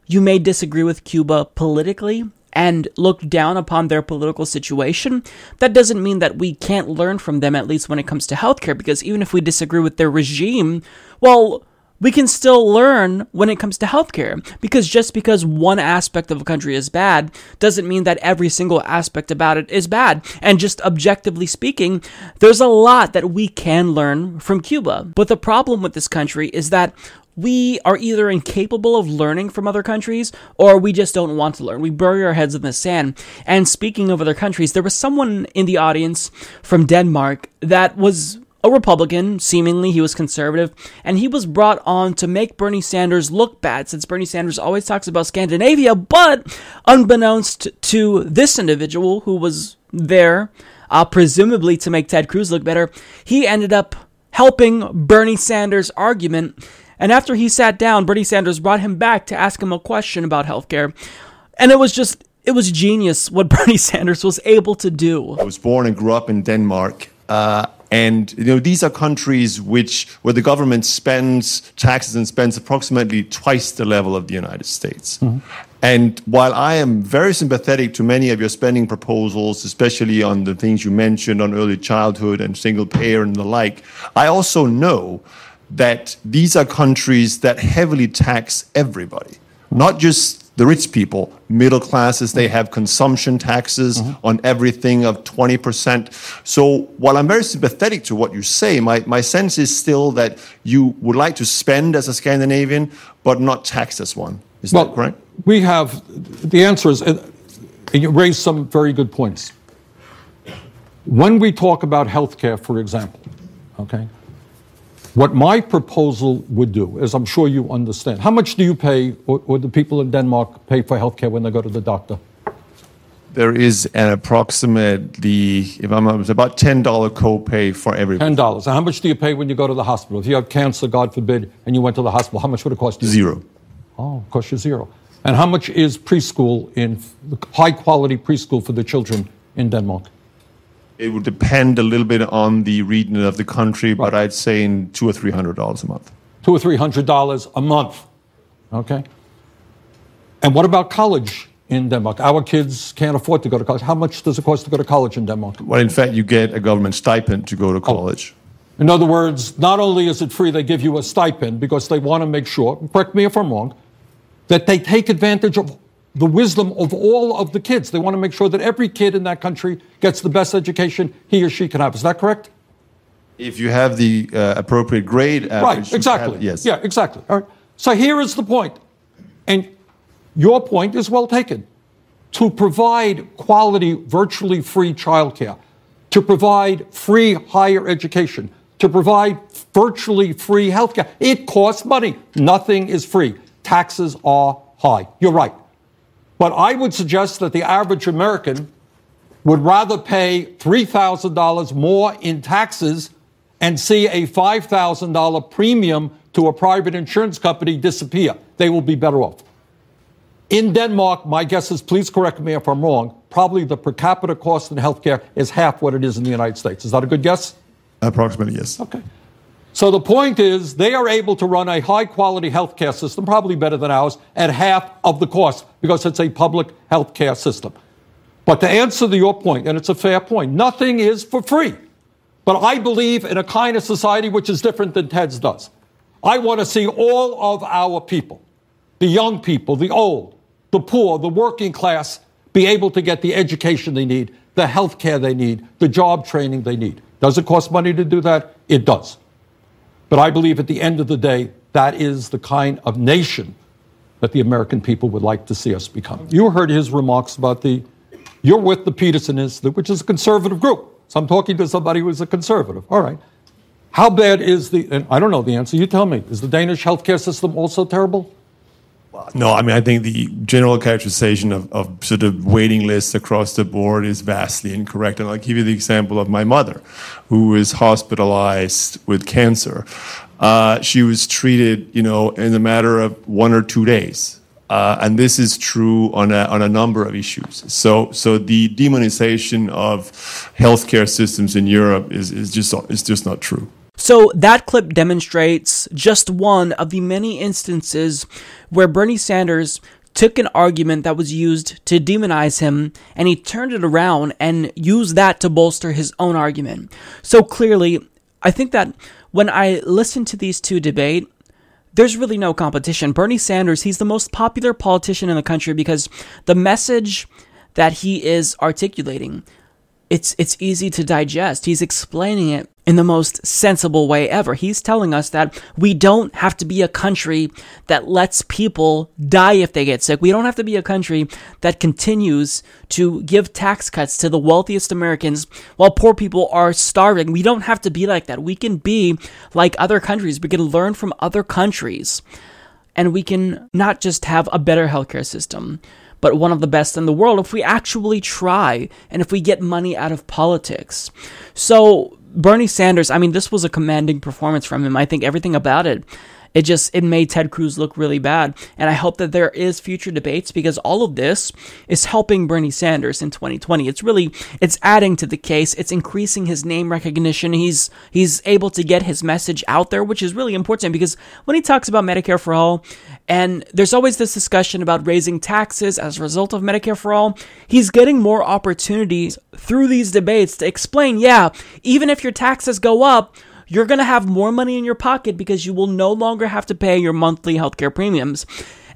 you may disagree with Cuba politically and look down upon their political situation, that doesn't mean that we can't learn from them, at least when it comes to healthcare, because even if we disagree with their regime, well, we can still learn when it comes to healthcare. Because just because one aspect of a country is bad doesn't mean that every single aspect about it is bad. And just objectively speaking, there's a lot that we can learn from Cuba. But the problem with this country is that we are either incapable of learning from other countries or we just don't want to learn. We bury our heads in the sand. And speaking of other countries, there was someone in the audience from Denmark that was a Republican, seemingly he was conservative, and he was brought on to make Bernie Sanders look bad since Bernie Sanders always talks about Scandinavia, but unbeknownst to this individual who was there, uh, presumably to make Ted Cruz look better, he ended up helping Bernie Sanders' argument. And after he sat down, Bernie Sanders brought him back to ask him a question about healthcare. And it was just, it was genius what [laughs] Bernie Sanders was able to do. I was born and grew up in Denmark. Uh, and you know these are countries which where the government spends taxes and spends approximately twice the level of the United States. Mm-hmm. And while I am very sympathetic to many of your spending proposals, especially on the things you mentioned on early childhood and single payer and the like, I also know that these are countries that heavily tax everybody, not just the rich people, middle classes, they have consumption taxes Mm-hmm. on everything of 20%. So while I'm very sympathetic to what you say, my, my sense is still that you would like to spend as a Scandinavian, but not tax as one. Is well, that correct? We have, the answer is, and you raised some very good points. When we talk about healthcare, for example, okay, what my proposal would do, as I'm sure you understand, how much do you pay, or, or the people in Denmark pay for healthcare when they go to the doctor? There is an approximately, if I'm it's about $10 copay for every Ten dollars. And how much do you pay when you go to the hospital? If you have cancer, God forbid, and you went to the hospital, how much would it cost you? Zero. Oh, it costs you zero. And how much is preschool in high quality preschool for the children in Denmark? It would depend a little bit on the region of the country, but I'd say in two or three hundred dollars a month. Two or three hundred dollars a month. Okay. And what about college in Denmark? Our kids can't afford to go to college. How much does it cost to go to college in Denmark? Well, in fact, you get a government stipend to go to oh. college. In other words, not only is it free, they give you a stipend because they want to make sure, correct me if I'm wrong, that they take advantage of the wisdom of all of the kids. They want to make sure that every kid in that country gets the best education he or she can have. Is that correct? If you have the uh, appropriate grade average. Right, exactly. have- yes. Yeah, exactly. All right. So here is the point, and your point is well taken. To provide quality, virtually free childcare, to provide free higher education, to provide virtually free healthcare, it costs money. Nothing is free. Taxes are high. You're right. But I would suggest that the average American would rather pay $3,000 more in taxes and see a $5,000 premium to a private insurance company disappear. They will be better off. In Denmark, my guess is, please correct me if I'm wrong, probably the per capita cost in healthcare is half what it is in the United States. Is that a good guess? Approximately, yes. Okay. So the point is, they are able to run a high quality healthcare system, probably better than ours, at half of the cost because it's a public healthcare system. But to answer to your point, and it's a fair point, nothing is for free. But I believe in a kind of society which is different than Ted's does. I want to see all of our people, the young people, the old, the poor, the working class, be able to get the education they need, the health care they need, the job training they need. Does it cost money to do that? It does. But I believe at the end of the day, that is the kind of nation that the American people would like to see us become. You heard his remarks about the, you're with the Peterson Institute, which is a conservative group. So I'm talking to somebody who's a conservative. All right. How bad is the, and I don't know the answer, you tell me, is the Danish healthcare system also terrible? No, I mean, I think the general characterization of, of sort of waiting lists across the board is vastly incorrect. And I'll give you the example of my mother, who was hospitalized with cancer. Uh, she was treated, you know, in a matter of one or two days. Uh, and this is true on a, on a number of issues. So, so the demonization of healthcare systems in Europe is, is, just, is just not true. So that clip demonstrates just one of the many instances where Bernie Sanders took an argument that was used to demonize him and he turned it around and used that to bolster his own argument. So clearly, I think that when I listen to these two debate, there's really no competition. Bernie Sanders, he's the most popular politician in the country because the message that he is articulating it's it's easy to digest. He's explaining it in the most sensible way ever. He's telling us that we don't have to be a country that lets people die if they get sick. We don't have to be a country that continues to give tax cuts to the wealthiest Americans while poor people are starving. We don't have to be like that. We can be like other countries. We can learn from other countries. And we can not just have a better healthcare system, but one of the best in the world if we actually try and if we get money out of politics. So Bernie Sanders, I mean, this was a commanding performance from him. I think everything about it it just it made Ted Cruz look really bad. And I hope that there is future debates because all of this is helping Bernie Sanders in 2020. It's really it's adding to the case. It's increasing his name recognition. He's he's able to get his message out there, which is really important because when he talks about Medicare for all and there's always this discussion about raising taxes as a result of Medicare for all, he's getting more opportunities through these debates to explain, yeah, even if your taxes go up, you're going to have more money in your pocket because you will no longer have to pay your monthly healthcare premiums.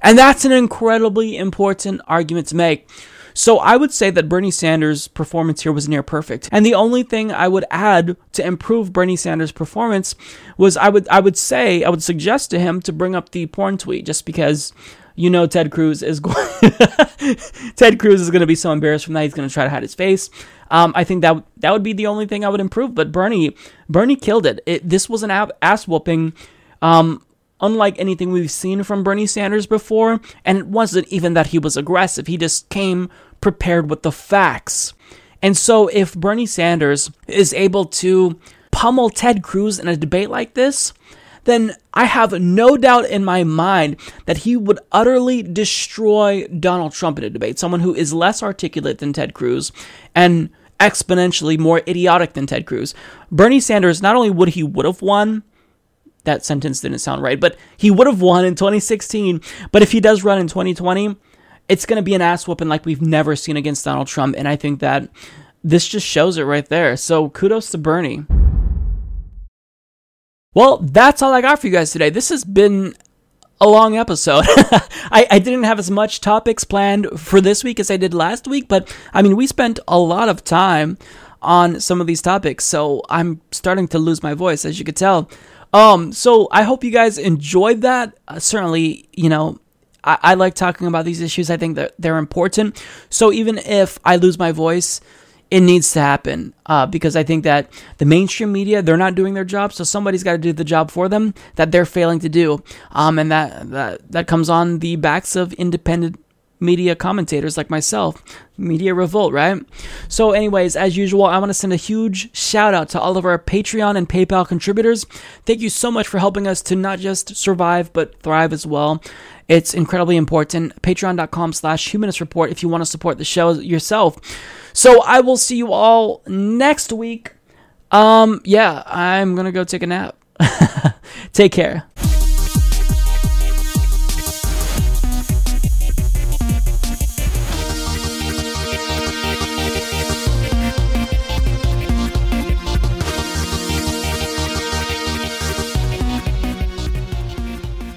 And that's an incredibly important argument to make. So I would say that Bernie Sanders' performance here was near perfect. And the only thing I would add to improve Bernie Sanders' performance was I would I would say I would suggest to him to bring up the porn tweet just because you know Ted Cruz is going [laughs] Ted Cruz is going to be so embarrassed from that he's going to try to hide his face. Um, I think that that would be the only thing I would improve. But Bernie Bernie killed it. it this was an ass whooping. Um, unlike anything we've seen from Bernie Sanders before, and it wasn't even that he was aggressive. He just came prepared with the facts. And so if Bernie Sanders is able to pummel Ted Cruz in a debate like this, then I have no doubt in my mind that he would utterly destroy Donald Trump in a debate. Someone who is less articulate than Ted Cruz and exponentially more idiotic than Ted Cruz. Bernie Sanders, not only would he would have won, that sentence didn't sound right, but he would have won in 2016. But if he does run in 2020, it's going to be an ass whooping like we've never seen against Donald Trump. And I think that this just shows it right there. So kudos to Bernie. Well, that's all I got for you guys today. This has been a long episode. [laughs] I, I didn't have as much topics planned for this week as I did last week, but I mean, we spent a lot of time on some of these topics, so I'm starting to lose my voice, as you could tell. Um, so I hope you guys enjoyed that. Uh, certainly, you know, I, I like talking about these issues. I think that they're important. So even if I lose my voice, it needs to happen uh, because I think that the mainstream media they're not doing their job, so somebody's got to do the job for them that they're failing to do, um, and that that that comes on the backs of independent media commentators like myself. Media revolt, right? So, anyways, as usual, I want to send a huge shout out to all of our Patreon and PayPal contributors. Thank you so much for helping us to not just survive but thrive as well. It's incredibly important. Patreon.com slash humanist report if you want to support the show yourself. So I will see you all next week. Um, yeah, I'm gonna go take a nap. [laughs] take care.